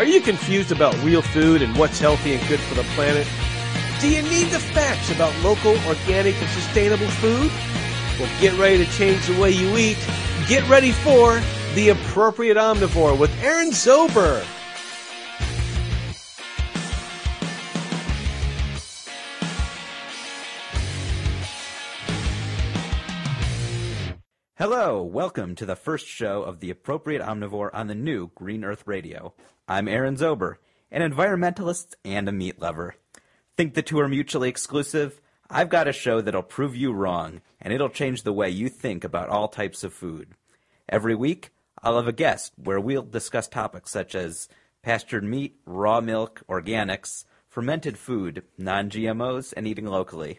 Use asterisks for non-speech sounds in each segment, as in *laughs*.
Are you confused about real food and what's healthy and good for the planet? Do you need the facts about local, organic, and sustainable food? Well, get ready to change the way you eat. Get ready for The Appropriate Omnivore with Aaron Zober. Hello, welcome to the first show of The Appropriate Omnivore on the new Green Earth Radio. I'm Aaron Zober, an environmentalist and a meat lover. Think the two are mutually exclusive? I've got a show that'll prove you wrong, and it'll change the way you think about all types of food. Every week, I'll have a guest where we'll discuss topics such as pastured meat, raw milk, organics, fermented food, non GMOs, and eating locally.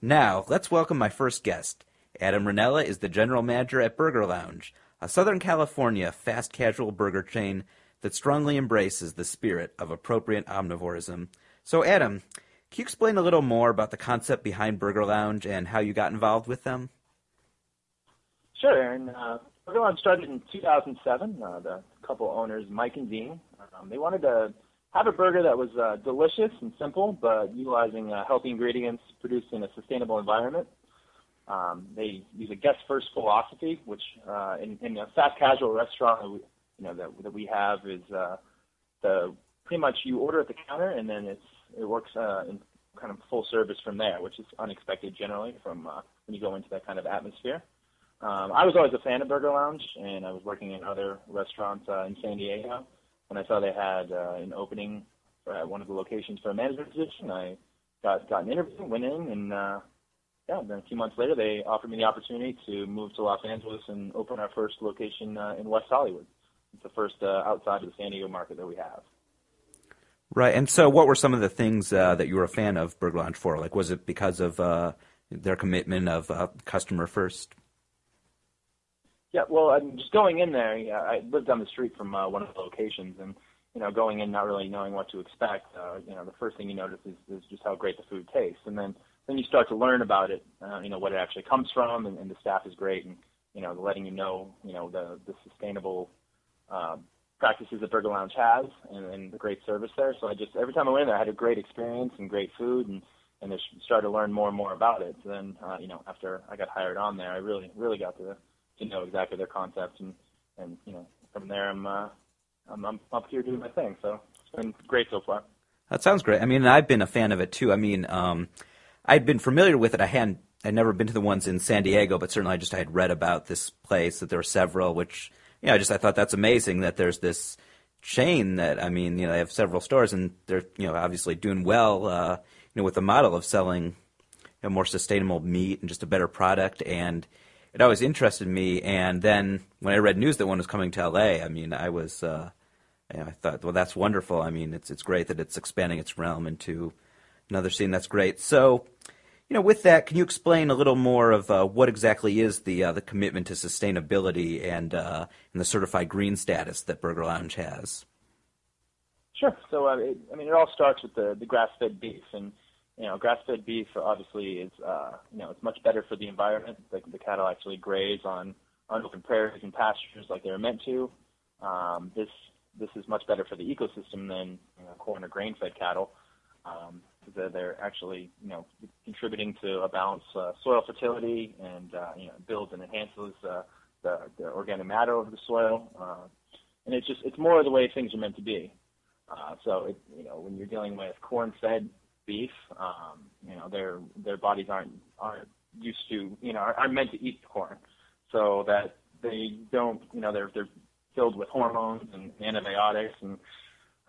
Now, let's welcome my first guest. Adam Rinella is the general manager at Burger Lounge, a Southern California fast casual burger chain that strongly embraces the spirit of appropriate omnivorism. So, Adam, can you explain a little more about the concept behind Burger Lounge and how you got involved with them? Sure, Aaron. Uh, Burger Lounge started in 2007. Uh, the couple owners, Mike and Dean, um, they wanted to have a burger that was uh, delicious and simple, but utilizing uh, healthy ingredients produced in a sustainable environment. Um, they use a guest first philosophy, which uh, in, in a fast casual restaurant that we, you know that, that we have is uh, the pretty much you order at the counter and then it's it works uh, in kind of full service from there, which is unexpected generally from uh, when you go into that kind of atmosphere. Um, I was always a fan of Burger Lounge, and I was working in other restaurants uh, in San Diego. When I saw they had uh, an opening at one of the locations for a management position, I got got an interview, went in, and uh, yeah, and then a few months later, they offered me the opportunity to move to Los Angeles and open our first location uh, in West Hollywood. It's the first uh, outside of the San Diego market that we have. Right. And so, what were some of the things uh, that you were a fan of Burger Lounge for? Like, was it because of uh, their commitment of uh, customer first? Yeah. Well, I'm just going in there. Yeah, I lived down the street from uh, one of the locations, and you know, going in not really knowing what to expect. Uh, you know, the first thing you notice is, is just how great the food tastes, and then then you start to learn about it, uh, you know, what it actually comes from, and, and the staff is great, and you know, letting you know, you know, the the sustainable um, practices that Burger Lounge has, and, and the great service there. So I just every time I went in there, I had a great experience and great food, and and just started to learn more and more about it. So then, uh, you know, after I got hired on there, I really really got to to know exactly their concepts, and and you know, from there, I'm uh, I'm, I'm up here doing my thing. So it's been great so far. That sounds great. I mean, I've been a fan of it too. I mean, um, I'd been familiar with it. I hadn't, I'd never been to the ones in San Diego, but certainly I just I had read about this place that there were several, which you know, I just I thought that's amazing that there's this chain that I mean, you know, they have several stores and they're you know obviously doing well, uh, you know, with the model of selling you know, more sustainable meat and just a better product and it always interested me. And then when I read news that one was coming to LA, I mean, I was, uh, you know, I thought, well, that's wonderful. I mean, it's it's great that it's expanding its realm into another scene. That's great. So, you know, with that, can you explain a little more of uh, what exactly is the uh, the commitment to sustainability and uh, and the certified green status that Burger Lounge has? Sure. So, uh, it, I mean, it all starts with the the grass-fed beef, and you know, grass-fed beef obviously is uh, you know it's much better for the environment. The, the cattle actually graze on on open prairies and pastures like they're meant to. Um, this this is much better for the ecosystem than you know, corn or grain-fed cattle. Um, because they're actually you know contributing to a balanced uh, soil fertility and uh, you know builds and enhances uh, the, the organic matter of the soil. Uh, and it's just it's more the way things are meant to be. Uh, so it, you know when you're dealing with corn-fed beef, um, you know their their bodies aren't aren't used to you know aren't meant to eat corn, so that they don't you know they're they're filled with hormones and antibiotics and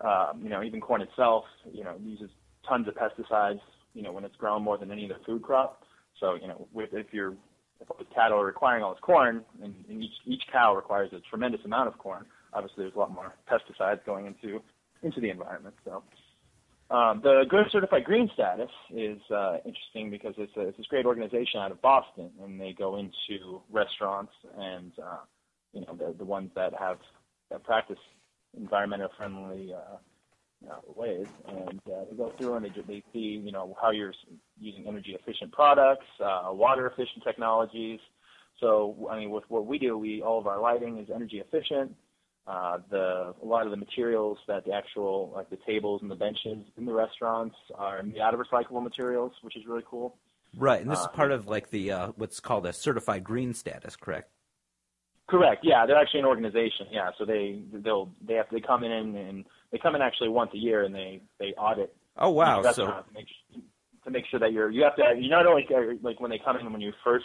uh, you know even corn itself you know uses tons of pesticides, you know, when it's grown more than any other food crop. So, you know, with, if you're if the cattle are requiring all this corn, and, and each each cow requires a tremendous amount of corn, obviously there's a lot more pesticides going into into the environment. So, um, the Good Certified Green status is uh, interesting because it's, a, it's this great organization out of Boston, and they go into restaurants and uh, you know the the ones that have that practice environmental friendly uh, uh, ways, and uh, they go through and they, they see, you know, how you're using energy efficient products, uh, water efficient technologies. So, I mean, with what we do, we all of our lighting is energy efficient. Uh, the a lot of the materials that the actual like the tables and the benches in the restaurants are made out of recyclable materials, which is really cool. Right, and this is Uh, part of like the uh, what's called a certified green status, correct? Correct. Yeah, they're actually an organization. Yeah, so they they'll they have they come in and they come in actually once a year and they they audit Oh wow! So to make to make sure that you're you have to you not only like when they come in when you first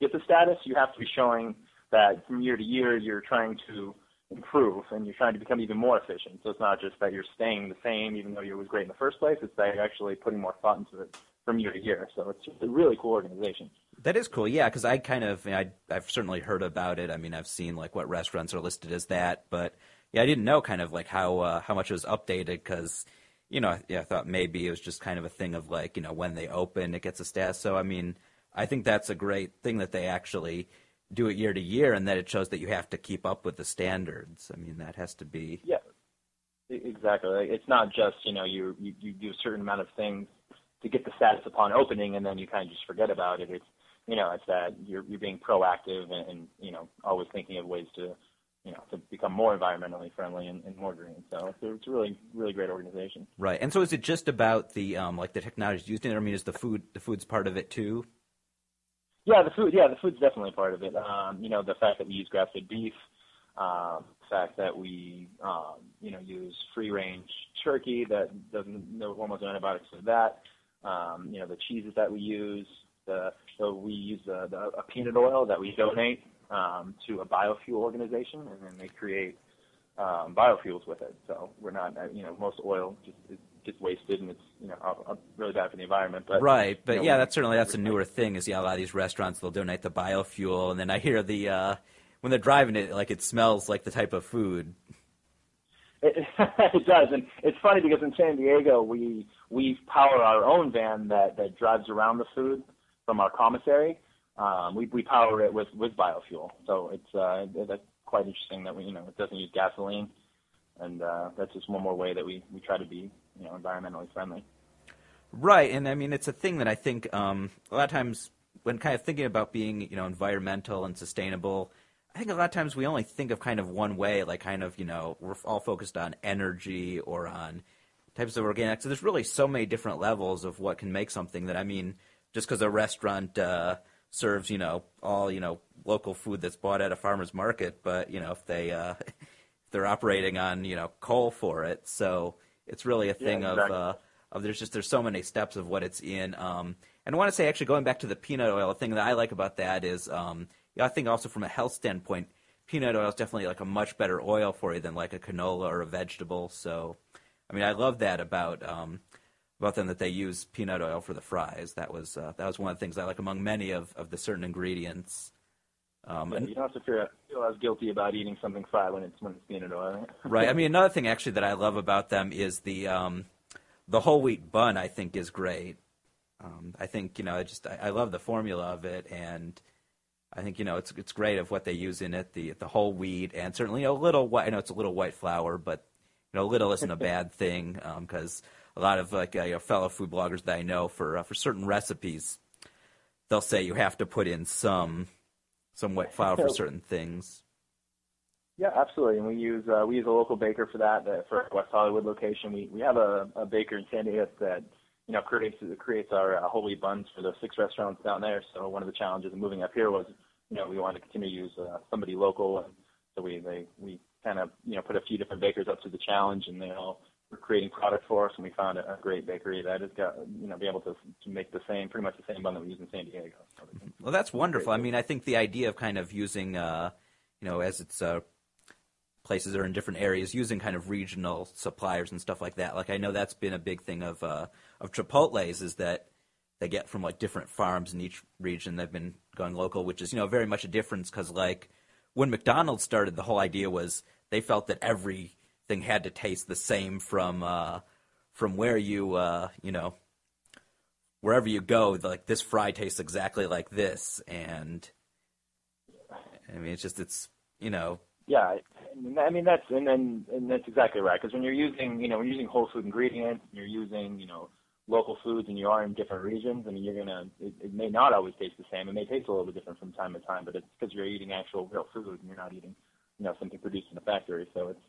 get the status you have to be showing that from year to year you're trying to improve and you're trying to become even more efficient. So it's not just that you're staying the same even though you was great in the first place. It's that you're actually putting more thought into it from year to year. So it's just a really cool organization. that is cool, yeah. Because I kind of I I've certainly heard about it. I mean, I've seen like what restaurants are listed as that, but yeah, I didn't know kind of like how uh, how much it was updated because you know yeah, I thought maybe it was just kind of a thing of like you know when they open it gets a status. So I mean, I think that's a great thing that they actually do it year to year, and that it shows that you have to keep up with the standards. I mean, that has to be Yeah, exactly. It's not just you know you, you you do a certain amount of things to get the status upon opening, and then you kind of just forget about it. It's you know it's that you're you're being proactive and, and you know always thinking of ways to you know to become more environmentally friendly and, and more green. So it's a, it's a really really great organization. right. And so, is it just about the um like the technologies used in it? I mean, is the food the food's part of it too? Yeah, the food. Yeah, the food's definitely part of it. Um, you know, the fact that we use grass-fed beef, um, the fact that we, um, you know, use free-range turkey that doesn't no hormones or antibiotics for that. Um, you know, the cheeses that we use. The so we use the, the a peanut oil that we donate um, to a biofuel organization, and then they create um, biofuels with it. So we're not, uh, you know, most oil just it gets wasted, and it's you know really bad for the environment. But right, but you know, yeah, that's certainly that's a newer thing. Is yeah, a lot of these restaurants they'll donate the biofuel, and then I hear the uh, when they're driving it, like it smells like the type of food. It, *laughs* it does, and it's funny because in San Diego we we power our own van that that drives around the food from our commissary. Um, we we power it with with biofuel, so it's uh, that's quite interesting that we you know it doesn't use gasoline, and uh, that's just one more way that we we try to be you know environmentally friendly. Right, and I mean it's a thing that I think um, a lot of times when kind of thinking about being you know environmental and sustainable, I think a lot of times we only think of kind of one way, like kind of you know we're all focused on energy or on types of organic. So there's really so many different levels of what can make something that I mean, just because a restaurant uh, serves you know all you know local food that's bought at a farmer's market, but you know if they uh, *laughs* if they're operating on you know coal for it, so it's really a thing exactly. of uh, of there's just there's so many steps of what it's in. Um, and I want to say actually going back to the peanut oil, the thing that I like about that is um, I think also from a health standpoint, peanut oil is definitely like a much better oil for you than like a canola or a vegetable. So I mean I love that about um, about them that they use peanut oil for the fries. That was uh, that was one of the things I like among many of, of the certain ingredients. Um, and- you to feel, feel as guilty about eating something fried when it's when it's peanut oil. Right? *laughs* Right. I mean, another thing actually that I love about them is the um, the whole wheat bun. I think is great. Um, I think you know, I just I, I love the formula of it, and I think you know it's it's great of what they use in it. The the whole wheat, and certainly a little white. I know it's a little white flour, but you know, a little isn't a *laughs* bad thing because a lot of like uh, you know, fellow food bloggers that I know for uh, for certain recipes, they'll say you have to put in some some white flour for *laughs* certain things. Yeah, absolutely. And we use uh, we use a local baker for that. that for our West Hollywood location, we we have a, a baker in San Diego that you know creates creates our uh, whole wheat buns for the six restaurants down there. So one of the challenges of moving up here was you know we wanted to continue to use uh, somebody local, and so we they we kind of you know put a few different bakers up to the challenge, and they all creating product for us. And we found a, a great bakery that has got you know be able to to make the same pretty much the same bun that we use in San Diego. So Well, that's wonderful. I mean, I think the idea of kind of using, uh, you know, as it's uh, places are in different areas, using kind of regional suppliers and stuff like that. Like I know that's been a big thing of uh, of Chipotle's is that they get from like different farms in each region. They've been going local, which is you know very much a difference because like when McDonald's started, the whole idea was they felt that everything had to taste the same from uh, from where you uh, you know wherever you go, like this fry tastes exactly like this, and I mean, it's just it's you know Yeah, I mean that's and then and that's exactly right because when you're using you know when you're using whole food ingredients, and you're using you know local foods, and you are in different regions. I mean, you're gonna it, it may not always taste the same. It may taste a little bit different from time to time, but it's because you're eating actual real food and you're not eating you know something produced in a factory. So it's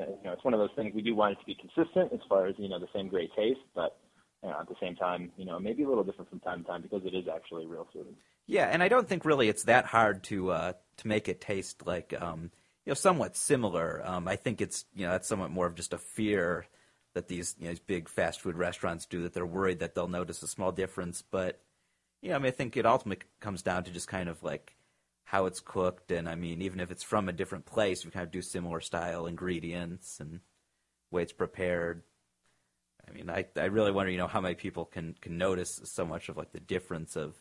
you know it's one of those things we do want it to be consistent as far as you know the same great taste, but you know, at the same time, you know, maybe a little different from time to time because it is actually real food. Yeah, and I don't think really it's that hard to uh, to make it taste like um, you know somewhat similar. Um, I think it's you know that's somewhat more of just a fear that these you know, these big fast food restaurants do that they're worried that they'll notice a small difference. But you know, I mean, I think it ultimately comes down to just kind of like how it's cooked, and I mean, even if it's from a different place, we kind of do similar style ingredients and way it's prepared. I mean, I I really wonder, you know, how many people can can notice so much of like the difference of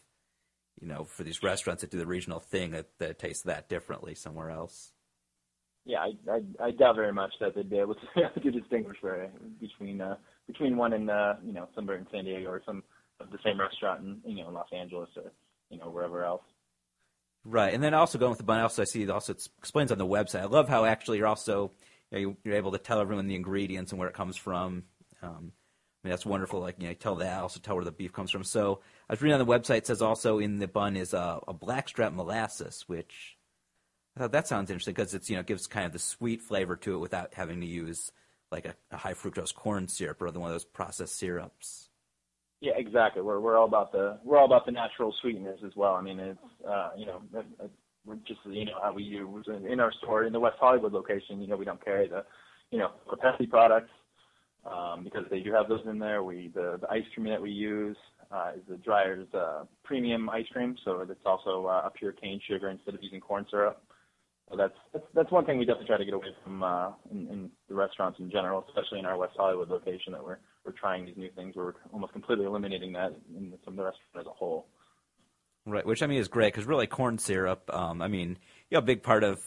you know, for these restaurants that do the regional thing that, that tastes that differently somewhere else. Yeah, I, I, I doubt very much that they'd be able to, *laughs* to distinguish for, between uh, between one in uh, you know somewhere in San Diego or some of the same restaurant in you know Los Angeles or you know wherever else. Right, and then also going with the bun. Also, I see it also explains on the website. I love how actually you're also you you're able to tell everyone the ingredients and where it comes from. Um, I mean, that's wonderful. Like, you know, tell that, also tell where the beef comes from. So I was reading on the website, it says also in the bun is a, a blackstrap molasses, which I thought that sounds interesting because it's, you know, gives kind of the sweet flavor to it without having to use like a, a high fructose corn syrup or one of those processed syrups. Yeah, exactly. We're we're all about the we're all about the natural sweeteners as well. I mean, it's uh, you know, we're just you know how we use in our store in the West Hollywood location. You know, we don't carry the you know the Pepsi products um, because they do have those in there. We the, the ice cream that we use uh, is the Dreyer's uh, premium ice cream, so it's also uh, a pure cane sugar instead of using corn syrup. So that's that's, that's one thing we definitely try to get away from uh, in, in the restaurants in general, especially in our West Hollywood location. That we're we're trying these new things. We're almost completely eliminating that in of the restaurants as a whole. Right, which I mean is great because really corn syrup. Um, I mean, you know, a big part of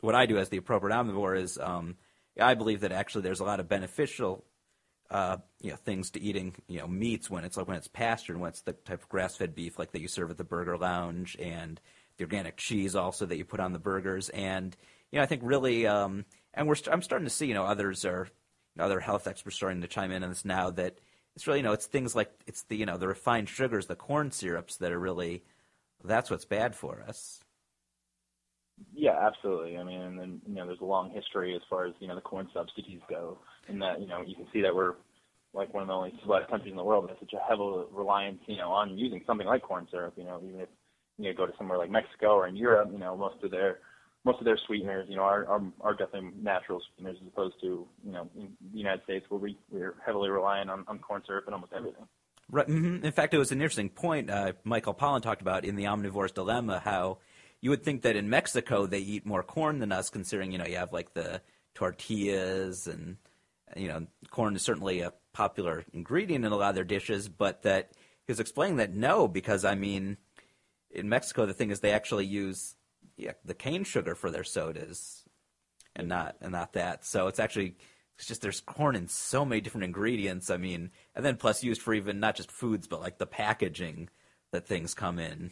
what I do as the appropriate omnivore is um, I believe that actually there's a lot of beneficial uh, you know things to eating you know meats when it's like when it's pastured when it's the type of grass fed beef like that you serve at the burger lounge and the organic cheese also that you put on the burgers and you know I think really um, and we're st- I'm starting to see you know others are other health experts starting to chime in on this now that it's really you know it's things like it's the you know the refined sugars the corn syrups that are really that's what's bad for us. Yeah, absolutely. I mean, and then you know, there's a long history as far as you know the corn subsidies go, and that you know you can see that we're like one of the only civilized countries in the world that has such a heavy reliance, you know, on using something like corn syrup. You know, even if you know, go to somewhere like Mexico or in Europe, you know, most of their most of their sweeteners, you know, are are, are definitely natural sweeteners as opposed to you know in the United States where we we're heavily reliant on, on corn syrup and almost everything. Right. Mm-hmm. In fact, it was an interesting point uh, Michael Pollan talked about in the Omnivore's Dilemma how you would think that in Mexico they eat more corn than us, considering you know you have like the tortillas and you know corn is certainly a popular ingredient in a lot of their dishes, but that he was explaining that no, because I mean, in Mexico the thing is they actually use yeah, the cane sugar for their sodas, and not and not that. So it's actually it's just there's corn in so many different ingredients. I mean, and then plus used for even not just foods, but like the packaging that things come in.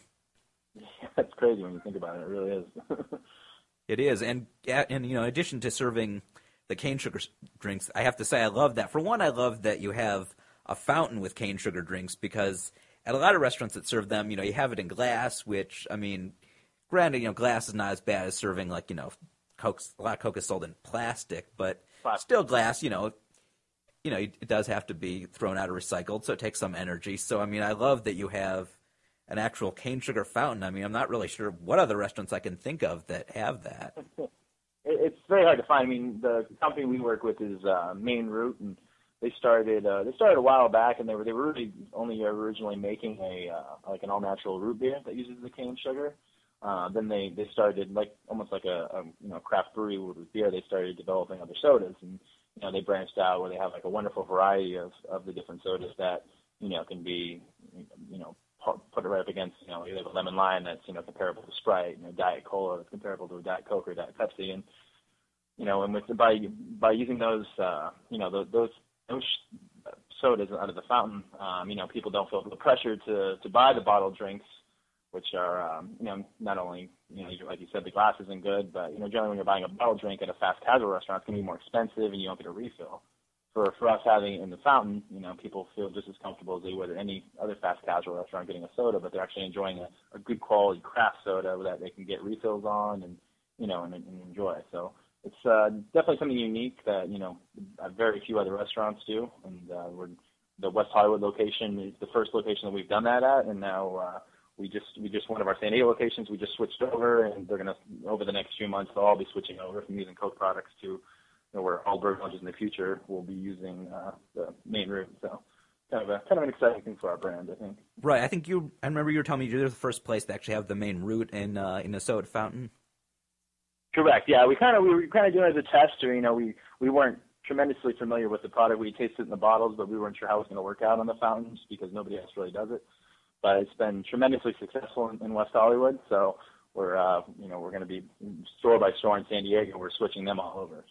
Yeah, *laughs* That's crazy when you think about it. It really is. *laughs* it is, and and you know, in addition to serving the cane sugar drinks, I have to say I love that. For one, I love that you have a fountain with cane sugar drinks because at a lot of restaurants that serve them, you know, you have it in glass, which I mean, granted, you know, glass is not as bad as serving like you know, Coke. A lot of Coke is sold in plastic, but plastic. still glass. You know, you know, it does have to be thrown out or recycled, so it takes some energy. So I mean, I love that you have an actual cane sugar fountain. I mean, I'm not really sure what other restaurants I can think of that have that. *laughs* It's very hard to find. I mean, the company we work with is uh, Maine Root, and they started uh, they started a while back, and they were they were really only originally making a uh, like an all natural root beer that uses the cane sugar. Uh, then they they started like almost like a, a you know craft brewery with beer. They started developing other sodas, and you know they branched out where they have like a wonderful variety of of the different sodas that you know can be you know put it right up against, you know, either the lemon lime that's, you know, comparable to Sprite, you know, Diet Cola that's comparable to a Diet Coke or Diet Pepsi. And, you know, and with, by, by using those, uh, you know, those, those, those sodas out of the fountain, um, you know, people don't feel the pressure to, to buy the bottled drinks, which are, um, you know, not only, you know, like you said, the glass isn't good, but, you know, generally when you're buying a bottled drink at a fast casual restaurant, it's going to be more expensive and you don't get a refill. For for us having it in the fountain, you know, people feel just as comfortable as they would at any other fast casual restaurant getting a soda, but they're actually enjoying a, a good quality craft soda that they can get refills on, and you know, and, and enjoy. So it's uh, definitely something unique that you know very few other restaurants do, and uh, we're the West Hollywood location is the first location that we've done that at, and now uh, we just we just one of our San Diego locations we just switched over, and they're gonna over the next few months they'll all be switching over from using Coke products to you know, where all Burger Lounges in the future will be using uh, the Maine Root. So kind of a kind of an exciting thing for our brand, I think. Right. I think you. I remember you were telling me you're the first place to actually have the Maine Root in uh, in the soda fountain. Correct. Yeah, we kind of we were kind of doing it as a test, or you know, we we weren't tremendously familiar with the product. We tasted it in the bottles, but we weren't sure how it was going to work out on the fountains because nobody else really does it. But it's been tremendously successful in, in West Hollywood, so we're uh, you know we're going to be store by store in San Diego. We're switching them all over.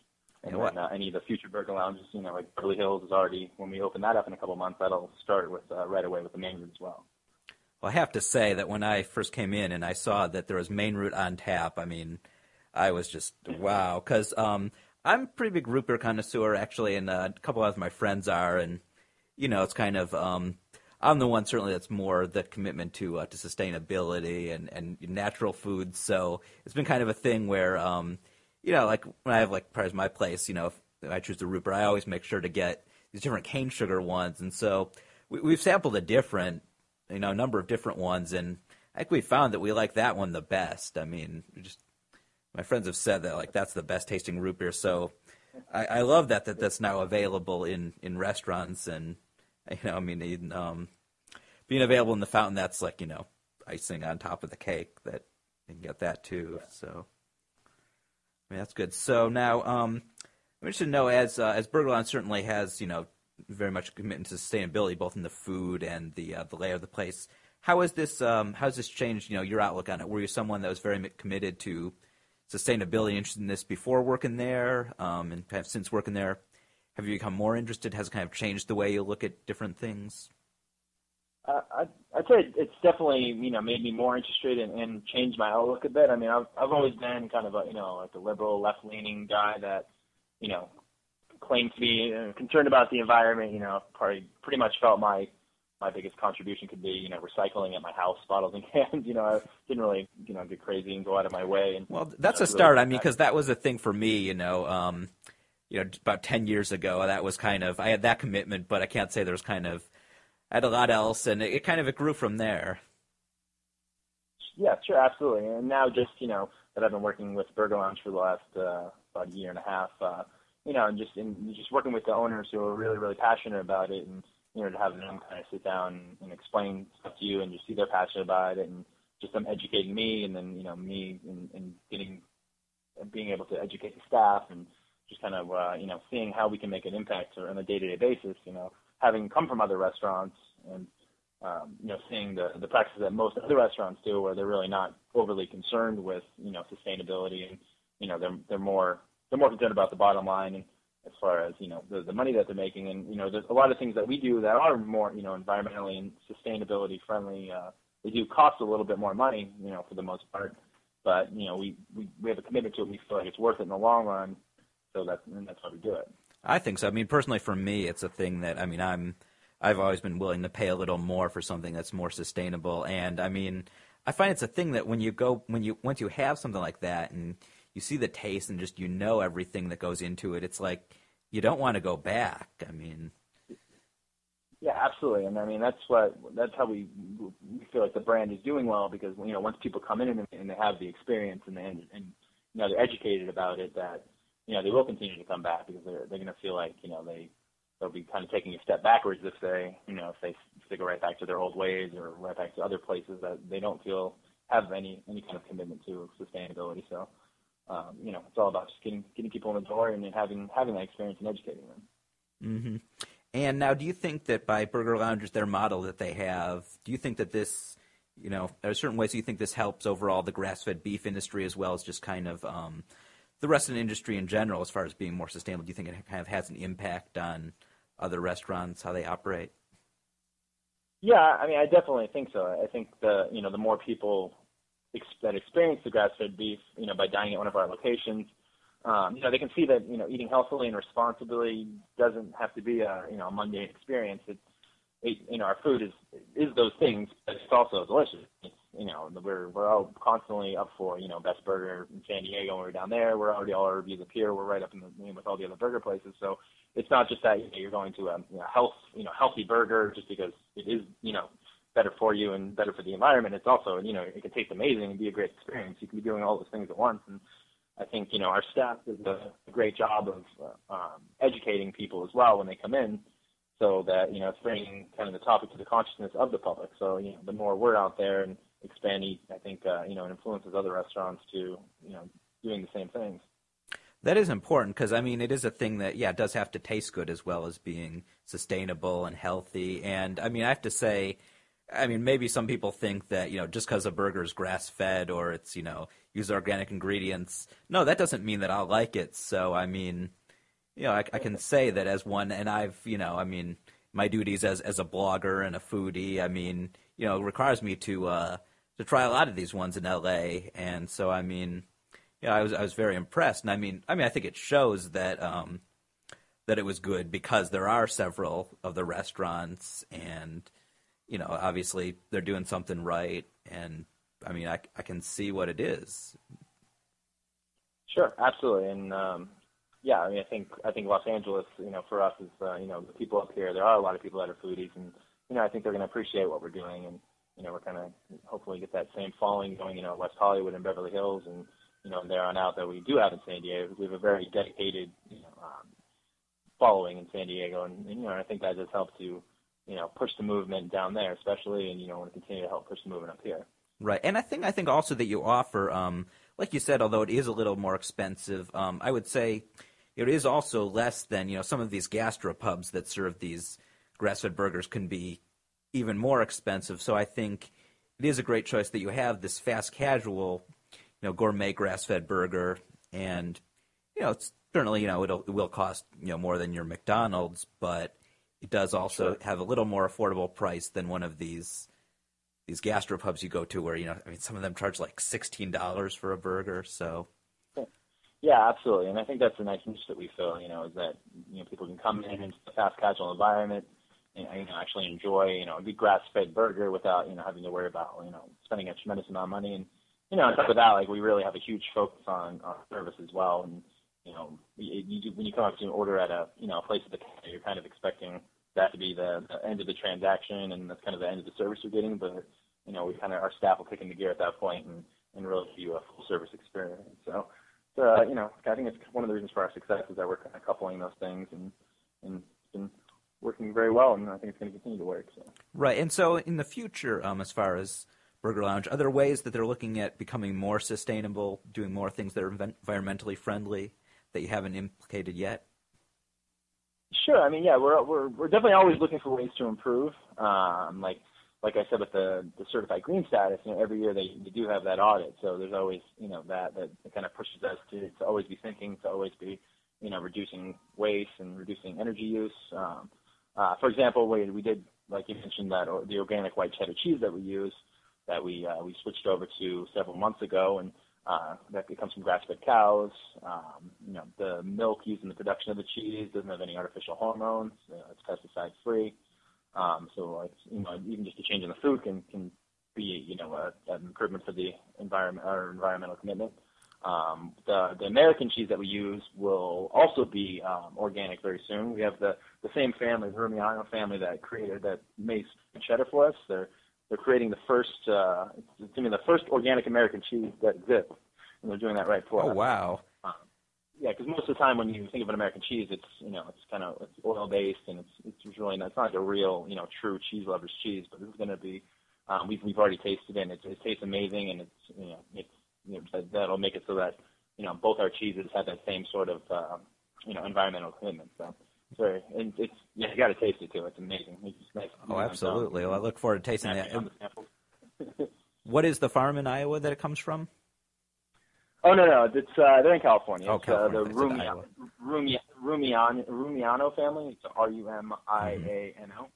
And then uh, any of the future burger lounges, you know, like Beverly Hills is already when we open that up in a couple of months, that'll start with uh, right away with the Maine Root as well. Well, I have to say that when I first came in and I saw that there was Maine Root on tap, I mean, I was just wow because um, I'm a pretty big root beer connoisseur actually, and uh, a couple of my friends are, and you know, it's kind of um, I'm the one certainly that's more the commitment to uh, to sustainability and and natural foods. So it's been kind of a thing where um, you know, like when I have like as my place, you know, if I choose the root beer, I always make sure to get these different cane sugar ones, and so we, we've sampled a different, you know, a number of different ones, and I think we found that we like that one the best. I mean, just my friends have said that like that's the best tasting root beer. So I, I love that that that's now available in in restaurants and *laughs* you know I mean um, being available in the fountain that's like you know icing on top of the cake that you can get that too. So I mean that's good. So now um, I'm interested to know as uh, as Burger Lounge certainly has you know very much commitment to sustainability both in the food and the uh, the layout of the place. How has this um, how has this changed you know your outlook on it? Were you someone that was very committed to sustainability interested in this before working there, um, and kind of since working there, have you become more interested? Has it kind of changed the way you look at different things? Uh, I'd, I'd say it's definitely you know made me more interested and, and changed my outlook a bit. I mean, I've I've always been kind of a you know like a liberal, left leaning guy that you know claims to be uh, concerned about the environment. You know, probably pretty much felt my my biggest contribution could be, you know, recycling at my house, *laughs* bottles and cans. You know, I didn't really, you know, get crazy and go out of my way. And well, that's you know, a start. Really I mean, because that was a thing for me. You know, um, you know, about ten years ago, that was kind of I had that commitment, but I can't say there was kind of I had a lot else, and it, it kind of it grew from there. Yeah, sure, absolutely. And now, just you know, that I've been working with Burger Lounge for the last uh, about a year and a half. Uh, you know, and just in just working with the owners who are really, really passionate about it and you know, to have them kind of sit down and explain stuff to you and just see they're passionate about it and just them educating me and then, you know, me and, and getting, being able to educate the staff and just kind of, uh, you know, seeing how we can make an impact on a day-to-day basis, you know, having come from other restaurants and, um, you know, seeing the, the practices that most other restaurants do where they're really not overly concerned with, you know, sustainability and, you know, they're, they're more, they're more concerned about the bottom line and, as far as you know the the money that they're making and you know there's a lot of things that we do that are more you know environmentally and sustainability friendly uh they do cost a little bit more money you know for the most part but you know we we, we have a commitment to it we feel like it's worth it in the long run so that's and that's why we do it i think so i mean personally for me it's a thing that i mean i'm i've always been willing to pay a little more for something that's more sustainable and i mean i find it's a thing that when you go when you once you have something like that and you see the taste and just you know everything that goes into it. It's like you don't want to go back. I mean, yeah, absolutely. And I mean that's what that's how we we feel like the brand is doing well because you know once people come in and, and they have the experience and they and you know they're educated about it that you know they will continue to come back because they're they're going to feel like you know they they'll be kind of taking a step backwards if they you know if they they go right back to their old ways or right back to other places that they don't feel have any any kind of commitment to sustainability. So um, you know, it's all about just getting getting people in the door and then having having that experience and educating them. Mm-hmm. And now, do you think that by Burger Lounge's, their model that they have, do you think that this, you know, are certain ways you think this helps overall the grass-fed beef industry as well as just kind of um, the rest of the industry in general, as far as being more sustainable? Do you think it kind of has an impact on other restaurants how they operate? Yeah, I mean, I definitely think so. I think the you know the more people ex- that experience the grass-fed beef, you know, by dining at one of our locations, um, you know, they can see that you know eating healthily and responsibly doesn't have to be a you know a mundane experience. It's it, you know our food is is those things, but it's also delicious. It's you know, we're we're all constantly up for you know best burger in San Diego when we're down there. We're already all our reviews appear. We're right up in the know, with all the other burger places. So it's not just that you know, you're going to a you know, health you know healthy burger just because it is you know better for you and better for the environment. It's also you know it can taste amazing and be a great experience. You can be doing all those things at once and. I think you know our staff does a, a great job of uh, um, educating people as well when they come in, so that you know it's bringing kind of the topic to the consciousness of the public. So you know the more we're out there and expanding, I think uh, you know it influences other restaurants to you know doing the same things. That is important because I mean it is a thing that yeah does have to taste good as well as being sustainable and healthy. And I mean I have to say, I mean maybe some people think that you know just because a burger is grass fed or it's you know use organic ingredients, no that doesn't mean that I'll like it. So I mean, you know I, I can say that as one, and I've you know I mean my duties as as a blogger and a foodie, I mean you know requires me to. uh to try a lot of these ones in LA, and so I mean, yeah, I was I was very impressed, and I mean, I mean, I think it shows that um, that it was good because there are several of the restaurants, and you know, obviously they're doing something right, and I mean, I I can see what it is. Sure, absolutely, and um, yeah, I mean, I think I think Los Angeles, you know, for us is uh, you know the people up here. There are a lot of people that are foodies, and you know, I think they're going to appreciate what we're doing, and you know, we're kind of hopefully get that same following going, you know, West Hollywood and Beverly Hills, and you know, there on out that we do have in San Diego. We have a very dedicated, you know, um, following in San Diego, and, and you know, I think that does help to, you know, push the movement down there, especially, and you know, want to continue to help push the movement up here. Right, and I think I think also that you offer, um, like you said, although it is a little more expensive, um, I would say it is also less than you know some of these gastropubs that serve these grass-fed burgers can be even more expensive. So I think it is a great choice that you have this fast casual, you know, gourmet grass-fed burger, and you know, it's certainly you know it'll, it will cost you know more than your McDonald's, but it does also Sure. have a little more affordable price than one of these these gastropubs you go to, where you know, I mean, some of them charge like sixteen dollars for a burger. So Yeah, absolutely, and I think that's a nice niche that we fill. You know, is that you know people can come in into a fast casual environment and you know actually enjoy you know a good grass fed burger without you know having to worry about you know spending a tremendous amount of money. And you know on top of that, like we really have a huge focus on on service as well. And you know you, you when you come up to an order at a you know a place at the counter, you're kind of expecting that to be the, the end of the transaction and that's kind of the end of the service you're getting. But you know we kind of our staff will kick into gear at that point and and really give you a full service experience. So uh, you know, I think it's one of the reasons for our success is that we're kind of coupling those things and and been working very well, and I think it's going to continue to work. So. Right, and so in the future, um, as far as Burger Lounge, are there ways that they're looking at becoming more sustainable, doing more things that are environmentally friendly that you haven't implicated yet? Sure. I mean, yeah, we're we're we're definitely always looking for ways to improve. Um, like like I said with the the certified green status, you know, every year they, they do have that audit, so there's always you know that that, kind of pushes us to to always be thinking, to always be you know reducing waste and reducing energy use. Um, uh, for example, we we did like you mentioned that the organic white cheddar cheese that we use that we uh, we switched over to several months ago, and uh, that comes from grass-fed cows. Um, you know, the milk used in the production of the cheese doesn't have any artificial hormones. Uh, it's pesticide-free. Um, so, like, you know, even just a change in the food can can be, you know, a, an improvement for the environment or environmental commitment. Um, the the American cheese that we use will also be um, organic very soon. We have the the same family, the Rumiano family that created that makes cheddar for us. They're they're creating the first, uh, it's to me, the first organic American cheese that exists, and they're doing that right for us. Oh wow! Um, yeah, because most of the time when you think of an American cheese, it's you know it's kind of it's oil based and it's it's really not, it's not like a real you know true cheese lover's cheese. But this is going to be um, we've we've already tasted it. and It, it tastes amazing, and it's you know it's you know that, that'll make it so that you know both our cheeses have that same sort of uh, you know environmental commitment. So it's very and it's yeah you got to taste it too. It's amazing. It's nice. Oh, absolutely. Well, I look forward to tasting that. Snacking on the samples. *laughs* What is the farm in Iowa that it comes from? Oh no no, it's uh, they're in California. Oh, it's California. uh, the I said Rumi, Iowa. Rumi, Rumiano, Rumiano family. It's R U M I A N O.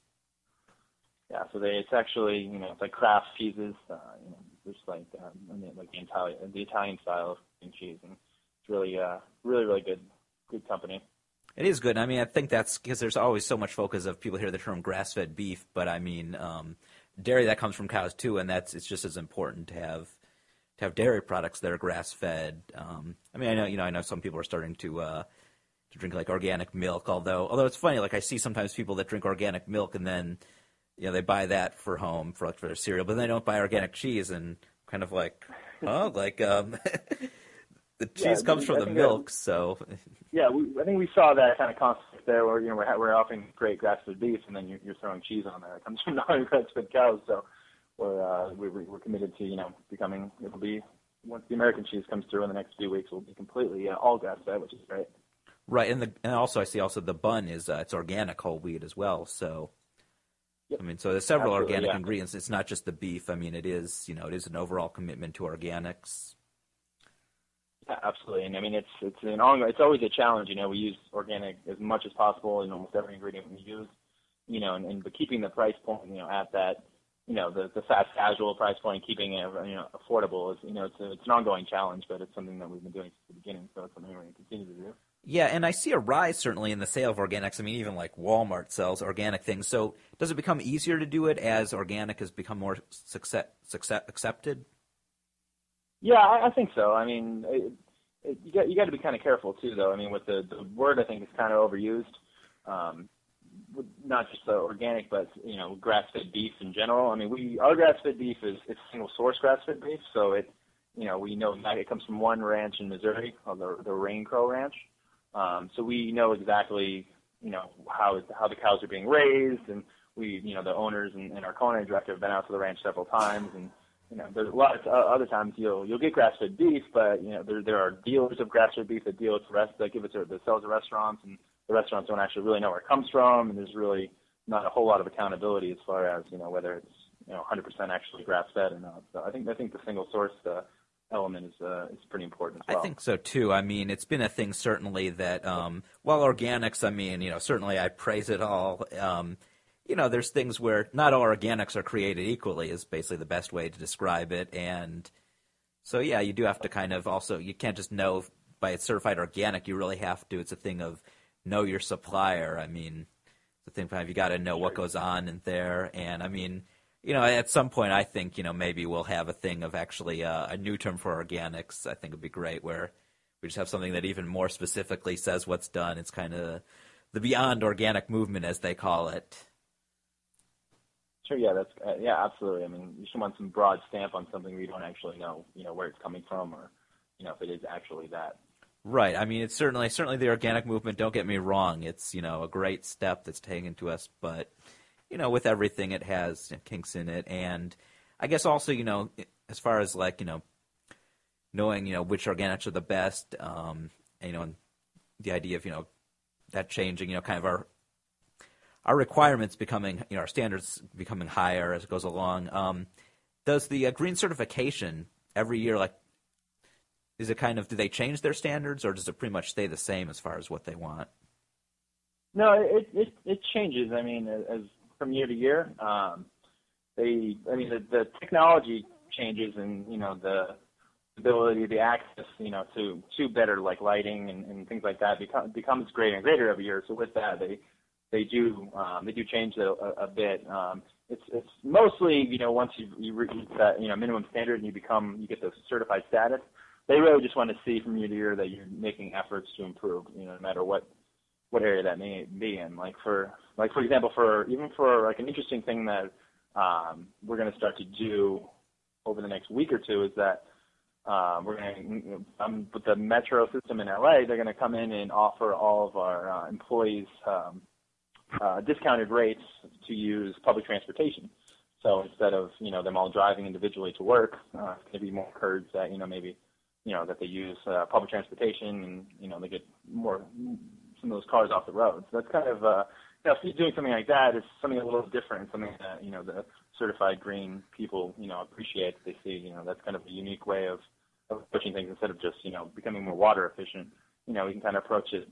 Yeah, so they it's actually you know it's like craft cheeses. Uh, you know, just like um, I mean, like the Italian the Italian style of cheese, and it's really uh really really good good company. It is good. I mean, I think that's because there's always so much focus of people hear the term grass-fed beef, but I mean, um, dairy that comes from cows too, and that's it's just as important to have to have dairy products that are grass fed. Um, I mean, I know you know I know some people are starting to uh, to drink like organic milk, although although it's funny, like I see sometimes people that drink organic milk and then you know they buy that for home for like for their cereal, but then they don't buy organic cheese and kind of like oh like um, *laughs* the cheese Yeah, comes I from the think milk, so *laughs* Yeah, we, I think we saw that kind of concept there, where you know we're, we're offering great grass-fed beef, and then you're, you're throwing cheese on there. It comes *laughs* from non-grass-fed cows, so we're uh, we, we- we're committed to you know becoming. It'll be once the American cheese comes through in the next few weeks, we'll be completely uh, all grass-fed, which is great. right. And the and also I see also the bun is uh, it's organic whole wheat as well, so. Yep. I mean, so there's several Absolutely, organic yeah. ingredients. It's not just the beef. I mean, it is you know it is an overall commitment to organics. Yeah, absolutely. And I mean, it's it's an ongoing. It's always a challenge. You know, we use organic as much as possible in almost every ingredient we use. You know, and, and but keeping the price point, you know, at that, you know, the the fast casual price point, keeping it you know affordable is you know it's a, it's an ongoing challenge, but it's something that we've been doing since the beginning, so it's something we're going to continue to do. Yeah, and I see a rise certainly in the sale of organics. I mean, even like Walmart sells organic things. So does it become easier to do it as organic has become more success, success, accepted? Yeah, I, I think so. I mean, it, it, you got you got to be kind of careful too, though. I mean, with the the word, I think is kind of overused. Um, not just the organic, but you know, grass-fed beef in general. I mean, we our grass-fed beef is it's single source grass-fed beef, so it, you know, we know it comes from one ranch in Missouri called the the Rain Crow Ranch. Um, so we know exactly, you know, how how the cows are being raised, and we, you know, the owners and, and our culinary director have been out to the ranch several times, and you know, there's a lot of uh, other times you'll you'll get grass-fed beef, but you know, there there are dealers of grass-fed beef that deal with the rest that give it to that sells to restaurants, and the restaurants don't actually really know where it comes from, and there's really not a whole lot of accountability as far as you know whether it's you know 100% actually grass-fed or not. So I think I think the single source uh, element is uh, is pretty important as well. I think so too. I mean, it's been a thing certainly that um, while organics, I mean, you know, certainly I praise it all. Um, you know, there's things where not all organics are created equally is basically the best way to describe it. And so, yeah, you do have to kind of also, you can't just know by it's certified organic. You really have to. It's a thing of know your supplier. I mean, it's a thing of you got to know what goes on in there. And I mean, you know, at some point, I think, you know, maybe we'll have a thing of actually uh, a new term for organics. I think it would be great where we just have something that even more specifically says what's done. It's kind of the beyond organic movement, as they call it. Sure. Yeah. That's uh, yeah. Absolutely. I mean, you should want some broad stamp on something where you don't actually know, you know, where it's coming from, or you know, if it is actually that. Right. I mean, it's certainly certainly the organic movement. Don't get me wrong; it's you know a great step that's taken to us, but you know, with everything, it has kinks in it, and I guess also you know, as far as like you know, knowing you know which organics are the best, um, you know, and the idea of you know that changing, you know, kind of our our requirements becoming, you know, our standards becoming higher as it goes along. Um, does the uh, green certification every year like is it kind of do they change their standards or does it pretty much stay the same as far as what they want? No, it it it changes. I mean, as from year to year, um, they. I mean, the, the technology changes, and you know the ability, the access, you know, to to better like lighting and, and things like that become, becomes greater and greater every year. So with that, they they do um, they do change a, a, bit. Um, it's it's mostly you know once you you reach that you know minimum standard and you become you get the certified status. They really just want to see from year to year that you're making efforts to improve. You know, no matter what what area that may be in. Like for like for example, for even for like an interesting thing that um, we're going to start to do over the next week or two is that um, we're going to um, with the metro system in LA, they're going to come in and offer all of our uh, employees um, uh, discounted rates to use public transportation. So instead of you know them all driving individually to work, uh, it's be more encouraged that you know maybe you know that they use uh, public transportation and you know they get more some of those cars off the road. So that's kind of uh, you know doing something like that, it's something a little different, something that you know the certified green people you know appreciate. They see you know that's kind of a unique way of, of approaching things instead of just you know becoming more water efficient. You know we can kind of approach it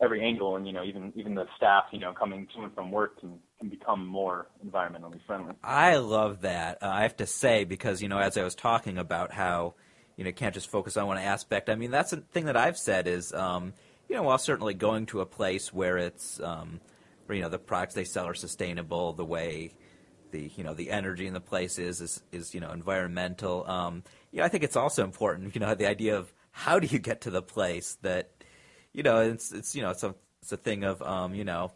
every angle, and you know even even the staff you know coming to and from work can can become more environmentally friendly. I love that. Uh, I have to say because you know as I was talking about how you know can't just focus on one aspect. I mean that's a thing that I've said is um, you know while certainly going to a place where it's um, where you know the products they sell are sustainable the way the you know the energy in the place is is, is you know environmental. Um, you know, I think it's also important. You know, the idea of how do you get to the place that you know it's it's you know it's a it's a thing of um, you know.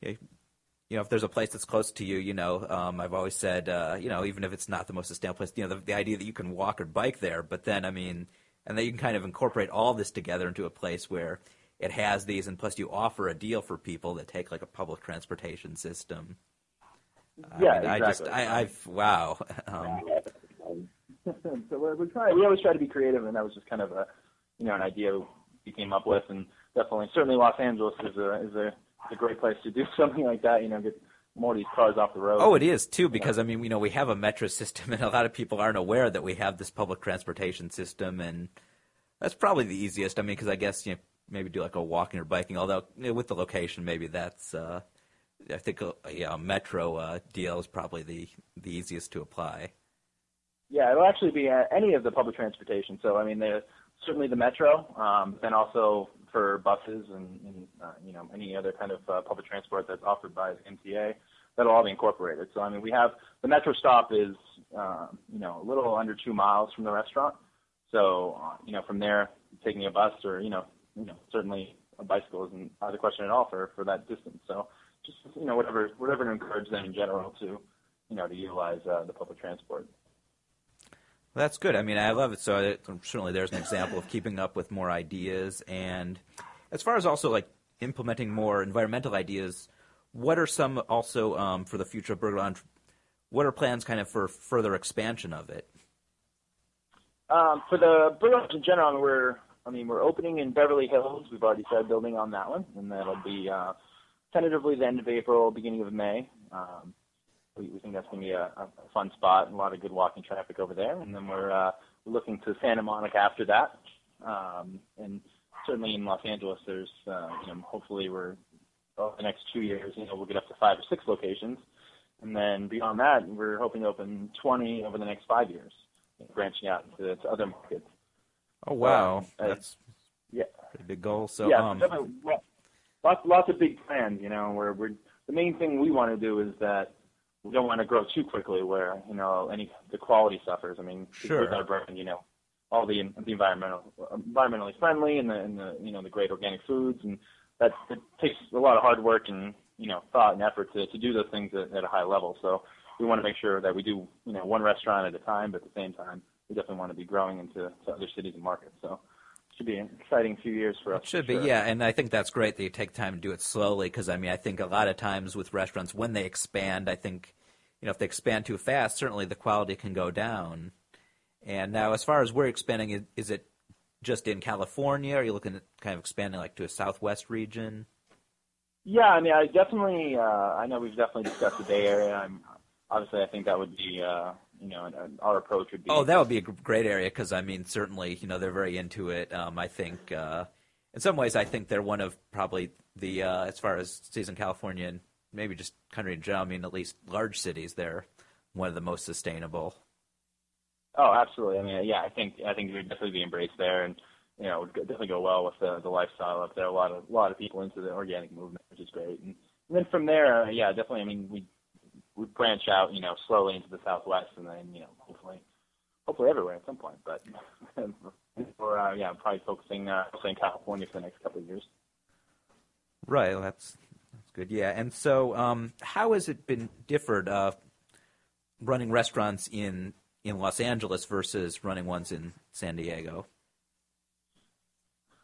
You know, if there's a place that's close to you, you know, um, I've always said, uh, you know, even if it's not the most sustainable place, you know, the, the idea that you can walk or bike there, but then, I mean, and then you can kind of incorporate all this together into a place where it has these, and plus you offer a deal for people that take like a public transportation system. Yeah, I mean, exactly. I just, I, I've, wow. *laughs* Um, *laughs* so we we try. We always try to be creative, and that was just kind of a, you know, an idea we came up with, and definitely, certainly, Los Angeles is a is a, is a great place to do *laughs* something like that. You know, get more of these cars off the road. Oh, it is too, because I mean, you know, we have a metro system, *laughs* and a lot of people aren't aware that we have this public transportation system, and that's probably the easiest. I mean, because I guess you know, maybe do like a walking or biking. Although you know, with the location, maybe that's. Uh, I think a, yeah, a metro uh, deal is probably the the easiest to apply. Yeah, it'll actually be uh, any of the public transportation. So I mean, the, certainly the metro, um, then also for buses and, and uh, you know any other kind of uh, public transport that's offered by the MTA, that'll all be incorporated. So I mean, we have the metro stop is uh, you know a little under two miles from the restaurant. So uh, you know from there, taking a bus or you know you know certainly a bicycle isn't out of the question at all for for that distance. So just you know whatever whatever to encourage them in general to you know to utilize uh, the public transport. Well, that's good. I mean, I love it. So it, certainly, there's an example of keeping up with more ideas, and as far as also like implementing more environmental ideas, what are some also um, for the future of Burger Lounge? What are plans kind of for further expansion of it? Um, for the Burger Lounge in general, we're I mean we're opening in Beverly Hills. We've already started building on that one, and that'll be uh, tentatively the end of April, beginning of May. Um, we, we think that's going to be a, a fun spot and a lot of good walking traffic over there. And then we're uh, looking to Santa Monica after that. Um, and certainly in Los Angeles, there's, uh, you know, hopefully we're over the next two years, you know, we'll get up to five or six locations. And then beyond that, we're hoping to open 20 over the next five years, branching out into to other markets. Oh wow, Um, uh, that's Yeah. a big goal. So yeah, um, lots lots of big plans. You know, where we're the main thing we want to do is that we don't want to grow too quickly, where you know any the quality suffers. I mean, Sure. with our brand, you know, all the the environmental environmentally friendly and the and the you know the great organic foods, and that it takes a lot of hard work and you know thought and effort to to do those things at, at a high level. So we want to make sure that we do you know one restaurant at a time, but at the same time, we definitely want to be growing into to other cities and markets. So should be an exciting few years for us. It should be, sure. yeah, and I think that's great that you take time to do it slowly because I mean I think a lot of times with restaurants when they expand, I think you know if they expand too fast, certainly the quality can go down. And now, as far as we're expanding, is, is it just in California? Are you looking at kind of expanding like to a Southwest region? Yeah, I mean, I definitely, uh, I know we've definitely discussed the Bay Area. I'm obviously, I think that would be, uh, you know, our approach would be. Oh, that would be a great area because I mean certainly you know they're very into it. Um, I think uh, in some ways I think they're one of probably the uh, as far as cities in California and maybe just country in general. I mean at least large cities they're one of the most sustainable. Oh, absolutely. I mean, yeah, I think I think it would definitely be embraced there, and you know, it would definitely go well with the the lifestyle up there. A lot of a lot of people into the organic movement, which is great. And, and then from there, uh, yeah, definitely. I mean, we we branch out, you know, slowly into the Southwest, and then you know, hopefully, hopefully everywhere at some point. But *laughs* or uh, yeah, probably focusing uh, in California for the next couple of years. Right. Well, that's good. Yeah. And so, um, how has it been differed uh, running restaurants in in Los Angeles versus running ones in San Diego?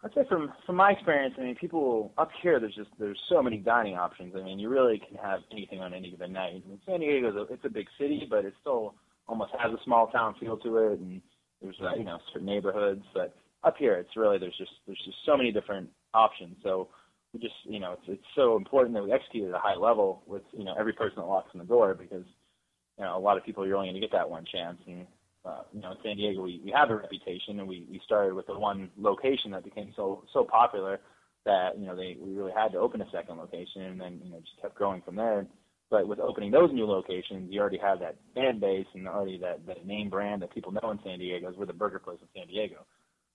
I'd say from from my experience, I mean, people up here, there's just there's so many dining options. I mean, you really can have anything on any given night. I mean, San Diego's a, it's a big city, but it still almost has a small town feel to it, and there's uh, you know certain neighborhoods. But up here, it's really there's just there's just so many different options. So just you know it's it's so important that we execute at a high level with you know every person that walks in the door because you know a lot of people you're only going to get that one chance and uh, you know, in San Diego, we, we have a reputation, and we, we started with the one location that became so so popular that you know they we really had to open a second location, and then you know just kept growing from there. But with opening those new locations, you already have that fan base and already that, that name brand that people know in San Diego. Is we're the burger place in San Diego.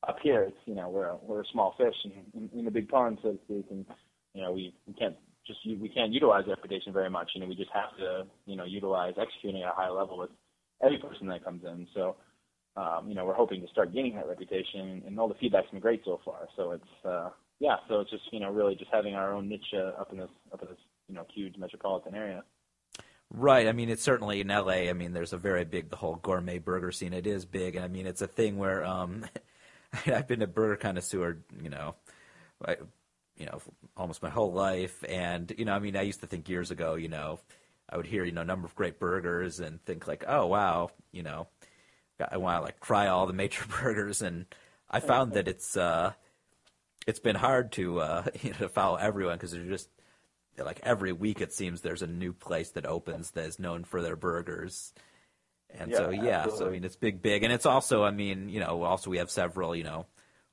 Up here, it's you know we're a, we're a small fish in, in, in the big pond, so to speak, and you know we, we can't just we can't utilize reputation very much. You know, we just have to you know utilize executing at a high level with every person that comes in. So um, you know, we're hoping to start gaining that reputation, and all the feedback's been great so far. So it's uh, yeah, so it's just you know really just having our own niche uh, up in this up in this you know huge metropolitan area. Right. I mean, it's certainly in LA. I mean, there's a very big the whole gourmet burger scene. It is big, and I mean, it's a thing where um, *laughs* *laughs* I've been a burger connoisseur, you know, I, you know, almost my whole life, and you know, I mean, I used to think years ago, you know, I would hear you know a number of great burgers and think like, oh wow, you know, I want to like try all the major *laughs* burgers, and I found that it's uh, it's been hard to uh, *laughs* you know to follow everyone because there's just like every week it seems there's a new place that opens that is known for their burgers. And yeah, so yeah, absolutely. so I mean it's big big and it's also I mean, you know, also we have several, you know,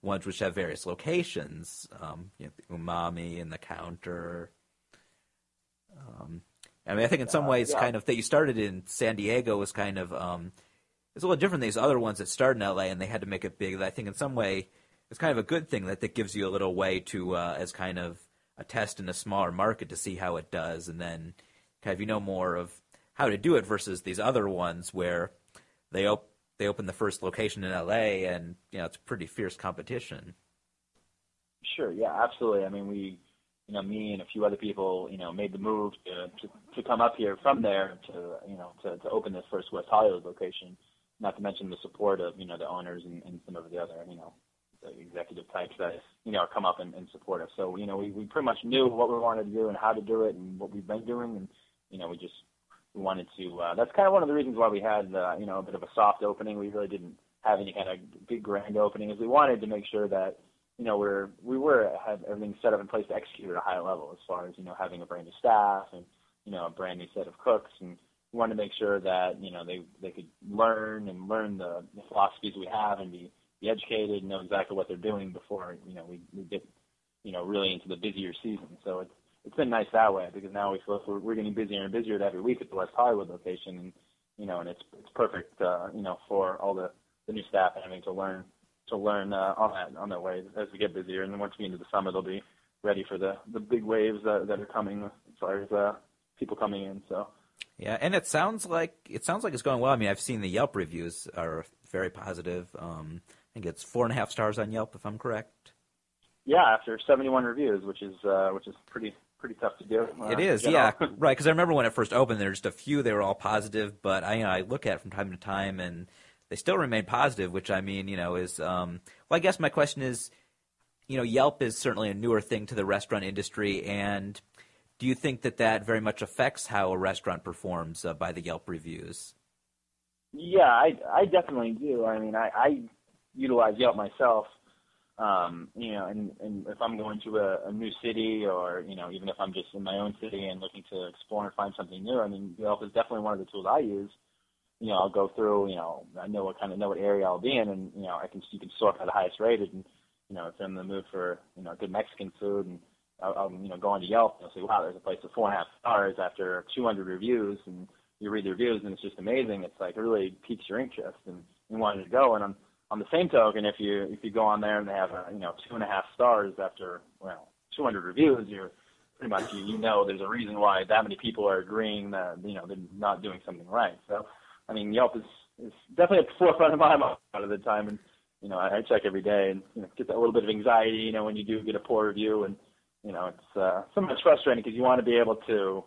ones which have various locations. Um, you know, the umami and the counter. Um I mean I think in some Uh, ways yeah. kind of that you started in San Diego was kind of um it's a little different than these other ones that started in LA and they had to make it big. I think in some way it's kind of a good thing that that gives you a little way to uh, as kind of a test in a smaller market to see how it does, and then kind of you know more of how to do it versus these other ones where they op- they open the first location in LA and you know it's pretty fierce competition. Sure, yeah, absolutely. I mean, we, you know, me and a few other people, you know, made the move to to, to come up here from there to, you know, to, to open this first West Hollywood location. Not to mention the support of, you know, the owners and, and some of the other, you know, the executive types that, you know, come up and, and support us. So, you know, we, we pretty much knew what we wanted to do and how to do it and what we've been doing, and you know, we just we wanted to. Uh, that's kind of one of the reasons why we had, uh, you know, a bit of a soft opening. We really didn't have any kind of big grand opening, is we wanted to make sure that you know, we're we were had everything set up in place to execute at a high level as far as you know having a brand new staff and you know a brand new set of cooks and we wanted to make sure that you know they they could learn and learn the, the philosophies we have and be be educated and know exactly what they're doing before you know we we get you know really into the busier season. So it's it's been nice that way because now we feel we're, we're getting busier and busier every week at the West Hollywood location and you know and it's it's perfect uh, you know for all the the new staff having to learn to learn uh, on that on that way as we get busier. And then once we get into the summer, they'll be ready for the the big waves that, that are coming as far as uh, people coming in. So Yeah, and it sounds like it sounds like it's going well. I mean, I've seen the Yelp reviews are very positive. Um, I think it's four and a half stars on Yelp, if I'm correct. yeah, after 71 reviews, which is uh, which is pretty pretty tough to do. Uh, It is, yeah, *laughs* right. Because I remember when it first opened, there were just a few. They were all positive, but I, you know, I look at it from time to time, and they still remain positive. Which I mean, you know, is um, well. I guess my question is, you know, Yelp is certainly a newer thing to the restaurant industry, and do you think that that very much affects how a restaurant performs uh, by the Yelp reviews? Yeah, I I definitely do. I mean, I, I utilize Yelp myself. Um, you know, and, and if I'm going to a, a new city, or you know, even if I'm just in my own city and looking to explore and find something new, I mean, Yelp is definitely one of the tools I use. You know, I'll go through. You know, I know what kind of know what area I'll be in, and you know, I can you can sort by the highest rated, and you know, if I'm in the mood for you know good Mexican food, and I'll, I'll you know go onto Yelp and I'll say, wow, there's a place with four and a half stars after 200 reviews, and you read the reviews and it's just amazing. It's like it really piques your interest and you wanted to go. And on on the same token, if you if you go on there and they have a, you know two and a half stars after well 200 reviews, you're pretty much you, you know there's a reason why that many people are agreeing that you know they're not doing something right. So I mean Yelp is is definitely at the *laughs* forefront of my mind a lot of the time, and you know I, I check every day and you know get that little bit of anxiety you know when you do get a poor review and you know it's uh, sometimes frustrating because you want to be able to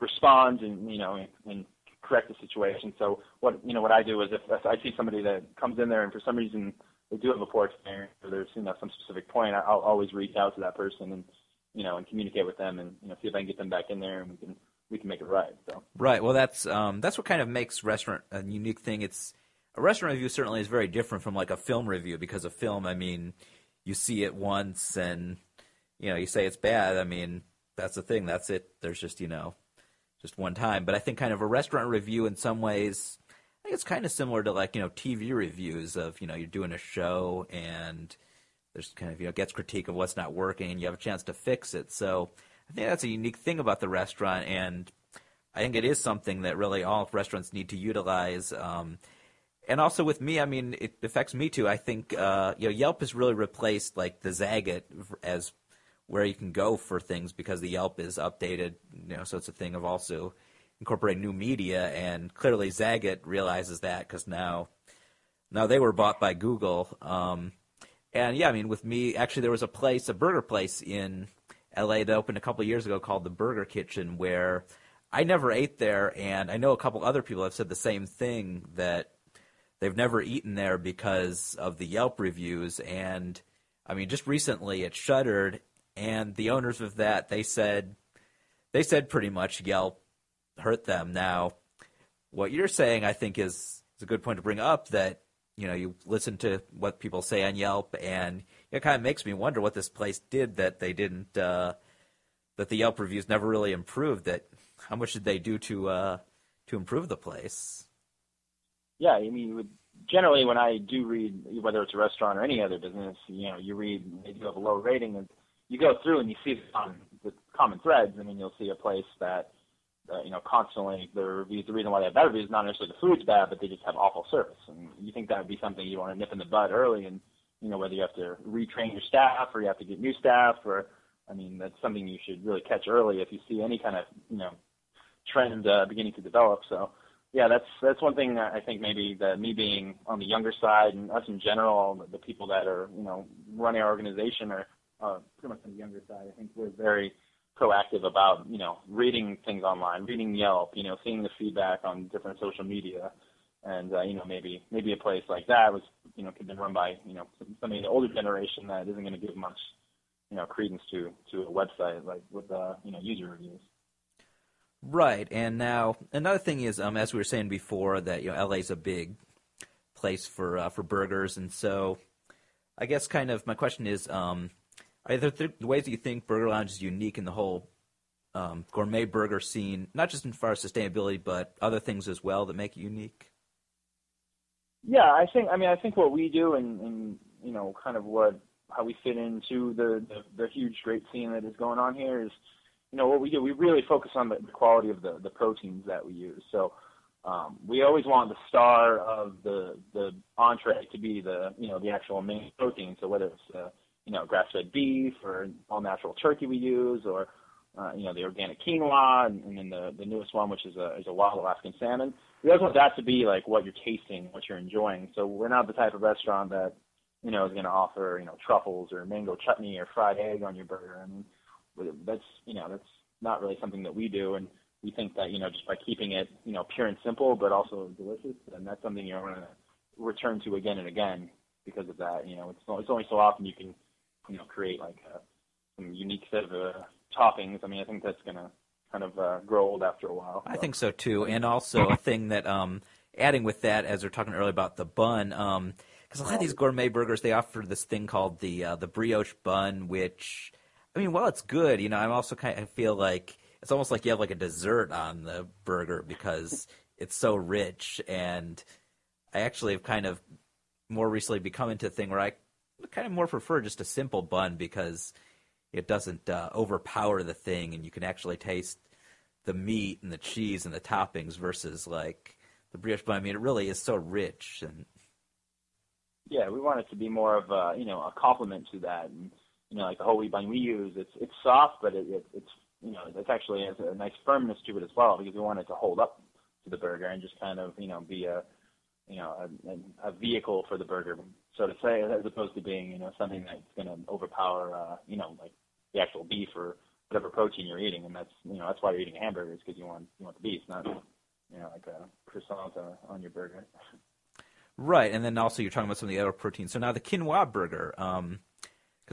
respond and you know and, and correct the situation. So what you know what I do is if, if I see somebody that comes in there and for some reason they do have a poor experience or there's you know some specific point, I'll always reach out to that person and you know and communicate with them and you know see if I can get them back in there and we can we can make it right. So Right. Well, that's um, that's what kind of makes restaurant a unique thing. It's a restaurant review certainly is very different from like a film review because a film, I mean, you see it once and you know you say it's bad. I mean, that's the thing. That's it. There's just you know just one time. But I think kind of a restaurant review in some ways, I think it's kind of similar to like you know TV reviews of you know you're doing a show and there's kind of you know gets critique of what's not working and you have a chance to fix it. So I think that's a unique thing about the restaurant and I think it is something that really all restaurants need to utilize. Um, and also with me, I mean, it affects me too. I think uh, you know Yelp has really replaced like the Zagat as where you can go for things because the Yelp is updated, you know, so it's a thing of also incorporating new media, and clearly Zagat realizes that because now, now they were bought by Google. Um, and yeah, I mean, with me, actually, there was a place, a burger place in LA that opened a couple years ago called the Burger Kitchen, where I never ate there, and I know a couple other people have said the same thing that they've never eaten there because of the Yelp reviews. And I mean, just recently it shuttered, and the owners of that they said they said pretty much Yelp hurt them. Now, what you're saying, I think, is is a good point to bring up. That you know, you listen to what people say on Yelp, and it kind of makes me wonder what this place did that they didn't. Uh, that the Yelp reviews never really improved. That how much did they do to uh, to improve the place? Yeah, I mean, generally when I do read, whether it's a restaurant or any other business, you know, you read they do have a low rating, and you go through and you see the common, the common threads. I mean, you'll see a place that uh, you know, constantly the reviews. The reason why they have bad reviews is not necessarily the food's bad, but they just have awful service. And you think that would be something you want to nip in the bud early, and you know whether you have to retrain your staff or you have to get new staff, or I mean that's something you should really catch early if you see any kind of you know trend uh, beginning to develop. So yeah, that's that's one thing I think maybe that me being on the younger side and us in general, the people that are you know running our organization are uh, pretty much on the younger side. I think we're very proactive about you know reading things online, reading Yelp, you know, seeing the feedback on different social media, and uh, you know maybe maybe a place like that was you know could be run by you know somebody in the older generation that isn't going to give much you know credence to to a website like with uh, you know user reviews. Right, and now another thing is, um, as we were saying before, that you know LA's a big place for uh, for burgers, and so I guess kind of my question is, um, are there th- ways that you think Burger Lounge is unique in the whole um, gourmet burger scene, not just in far sustainability, but other things as well that make it unique? Yeah, I think. I mean, I think what we do, and, and you know, kind of what how we fit into the, the the huge great scene that is going on here is, you know, what we do. We really focus on the, the quality of the the proteins that we use. So. Um, we always want the star of the the entree to be the you know the actual main protein. So whether it's uh, you know, grass-fed beef or all natural turkey we use, or uh, you know, the organic quinoa, and, and then the the newest one, which is a is a wild Alaskan salmon. We always want that to be like what you're tasting, what you're enjoying. So we're not the type of restaurant that you know is going to offer you know truffles or mango chutney or fried egg on your burger. I mean, that's you know that's not really something that we do, and we think that you know just by keeping it you know pure and simple, but also delicious, and that's something you're going to return to again and again because of that. You know, it's it's only so often you can you know, create like a, some unique set of uh, toppings. I mean, I think that's going to kind of uh, grow old after a while. So. I think so too, and also a thing that um, adding with that, as we are talking earlier about the bun, because um, a lot of these gourmet burgers they offer this thing called the uh, the brioche bun, which I mean, while it's good. You know, I'm also kind of feel like it's almost like you have like a dessert on the burger because it's so rich, and I actually have kind of more recently become into a thing where I kind of more prefer just a simple bun because it doesn't uh, overpower the thing, and you can actually taste the meat and the cheese and the toppings versus like the brioche bun. I mean, it really is so rich and. Yeah, we want it to be more of a you know a complement to that, and you know like the whole wheat bun we use, it's it's soft, but it, it it's you know it's actually has a nice firmness to it as well because we want it to hold up to the burger and just kind of you know be a you know a, a vehicle for the burger so to say, as opposed to being, you know, something that's going to overpower, uh, you know, like the actual beef or whatever protein you're eating, and that's, you know, that's why you're eating a hamburger is because you want you want the beef, not, you know, like a croissant on your burger. Right, and then also you're talking about some of the other proteins. So now the quinoa burger, because um,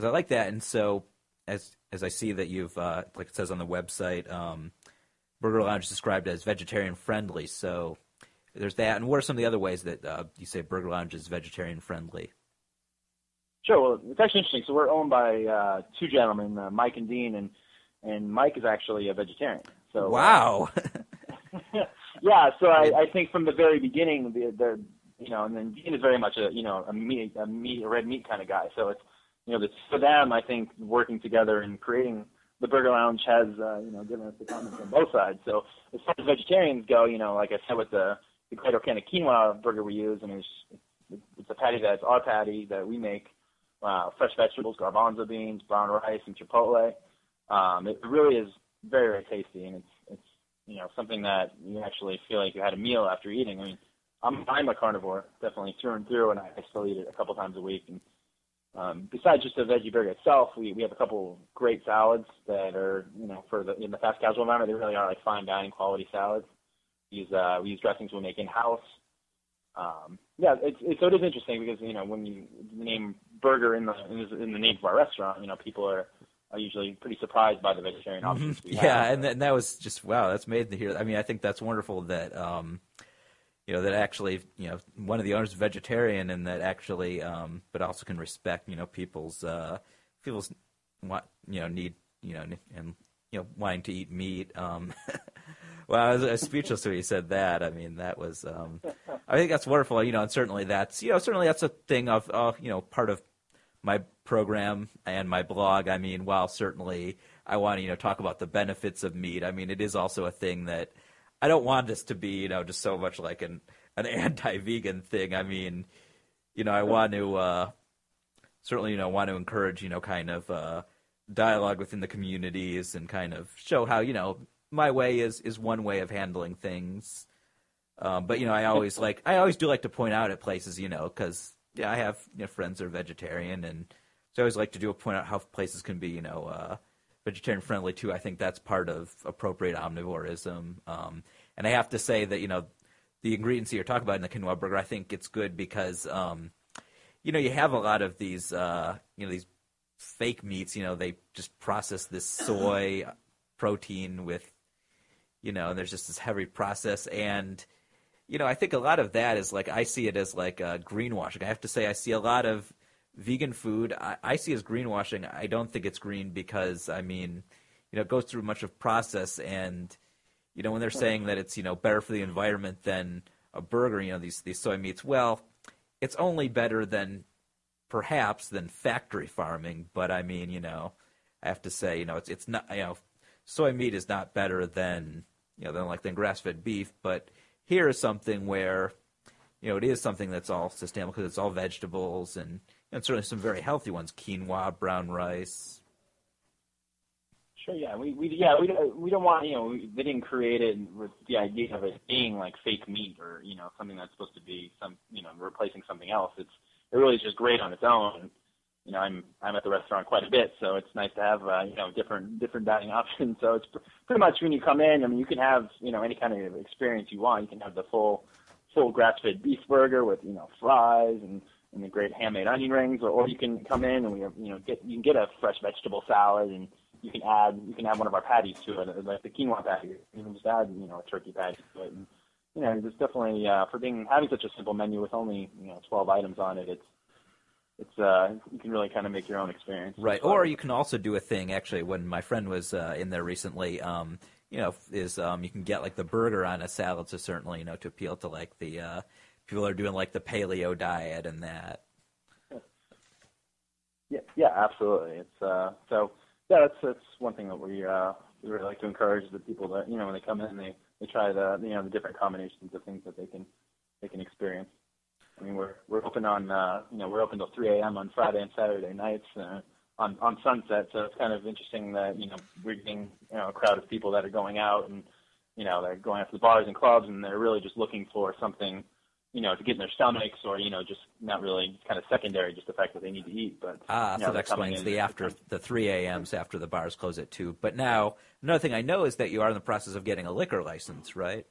I like that, and so as as I see that you've, uh, like it says on the website, um, Burger Lounge is described as vegetarian friendly. So there's that. And what are some of the other ways that uh, you say Burger Lounge is vegetarian friendly? Sure. Well, it's actually interesting. So we're owned by uh, two gentlemen, uh, Mike and Dean, and and Mike is actually a vegetarian. So uh, wow. *laughs* yeah. So I, I think from the very beginning, the, the you know, and then Dean is very much a you know a meat a meat a red meat kind of guy. So it's you know, for them. I think working together and creating the Burger Lounge has uh, you know given us the comments on both sides. So as far as vegetarians go, you know, like I said with the the great organic quinoa burger we use, and it's it's a patty that's our patty that we make. uh, fresh vegetables, garbanzo beans, brown rice, and chipotle. Um, it really is very very tasty, and it's it's you know something that you actually feel like you had a meal after eating. I mean, I'm I'm a carnivore, definitely through and through, and I, I still eat it a couple times a week. And um, besides just the veggie burger itself, we we have a couple great salads that are you know for the in the fast casual environment, they really are like fine dining quality salads. We use uh, we use dressings we make in house. Um, yeah, it's, it's so it is interesting because you know when you name burger in the in the name of our restaurant, you know people are are usually pretty surprised by the vegetarian mm-hmm. options we *laughs* yeah, have. And, th- and that was just wow, that's amazing to hear. I mean, I think that's wonderful that um, you know that actually you know one of the owners is vegetarian and that actually um, but also can respect you know people's uh, people's want you know need you know and you know wanting to eat meat. Um, *laughs* well, I was, I was, speechless when you said that. I mean, that was um, I think that's wonderful. You know, and certainly that's you know certainly that's a thing of uh, you know part of my program and my blog. I mean, while certainly I want to you know talk about the benefits of meat, I mean it is also a thing that I don't want this to be you know just so much like an an *laughs* anti-vegan thing. I mean, you know, I want to uh, certainly you know want to encourage you know kind of uh, dialogue within the communities and kind of show how you know my way is is one way of handling things. Um, but you know, I always like I always do like to point out at places, you know, because yeah, I have you know, friends that are vegetarian, and so I always like to do a point out how places can be, you know, uh, vegetarian friendly too. I think that's part of appropriate omnivorism. Um, and I have to say that you know the ingredients that you're talking about in the quinoa burger, I think it's good because um, you know you have a lot of these uh, you know these fake meats. You know they just process this soy *clears throat* protein with you know, and there's just this heavy process and you know, I think a lot of that is like I see it as like uh, greenwashing. I have to say, I see a lot of vegan food I, I see as greenwashing. I don't think it's green because I mean, you know, it goes through much of process, and you know, when they're saying that it's you know better for the environment than a burger, you know, these these soy meats, well, it's only better than perhaps than factory farming, but I mean, you know, I have to say, you know, it's it's not you know, soy meat is not better than you know than like than grass fed beef, but here is something where, you know, it is something that's all sustainable because it's all vegetables and, and certainly some very healthy ones: quinoa, brown rice. Sure. Yeah. We we yeah we don't we don't want you know they didn't create it with the idea of it being like fake meat or you know something that's supposed to be some you know replacing something else. It's it really is just great on its own you know, I'm I'm at the restaurant quite a bit, so it's nice to have uh, you know different different dining *laughs* options. So it's pr- pretty much when you come in, I mean, you can have you know any kind of experience you want. You can have the full full grass-fed beef burger with you know fries and and the great handmade onion rings, or, or you can come in and we have you know get you can get a fresh vegetable salad and you can add you can add one of our patties to it, like the quinoa patty. You can just add you know a turkey patty to it. And, you know, it's definitely uh, for being having such a simple menu with only you know 12 items on it. It's it's uh, you can really kind of make your own experience. Right, or you can also do a thing. Actually, when my friend was uh, in there recently, um, you know, is um, you can get like the burger on a salad, so certainly you know to appeal to like the uh, people are doing like the paleo diet and that. Yeah, yeah, absolutely. It's uh, so yeah, that's that's one thing that we uh, we really like to encourage the people that you know when they come in they they try the you know the different combinations of things that they can they can experience. I mean, we're we're open on uh, you know we're open till 3 a.m. on Friday and Saturday nights uh, on on Sunset. So it's kind of interesting that you know we're getting you know a crowd of people that are going out and you know they're going out to the bars and clubs and they're really just looking for something you know to get in their stomachs or you know just not really kind of secondary, just the fact that they need to eat. But ah, you know, so that explains the after the 3 a.m.s after the bars close at two. But now another thing I know is that you are in the process of getting a liquor license, right?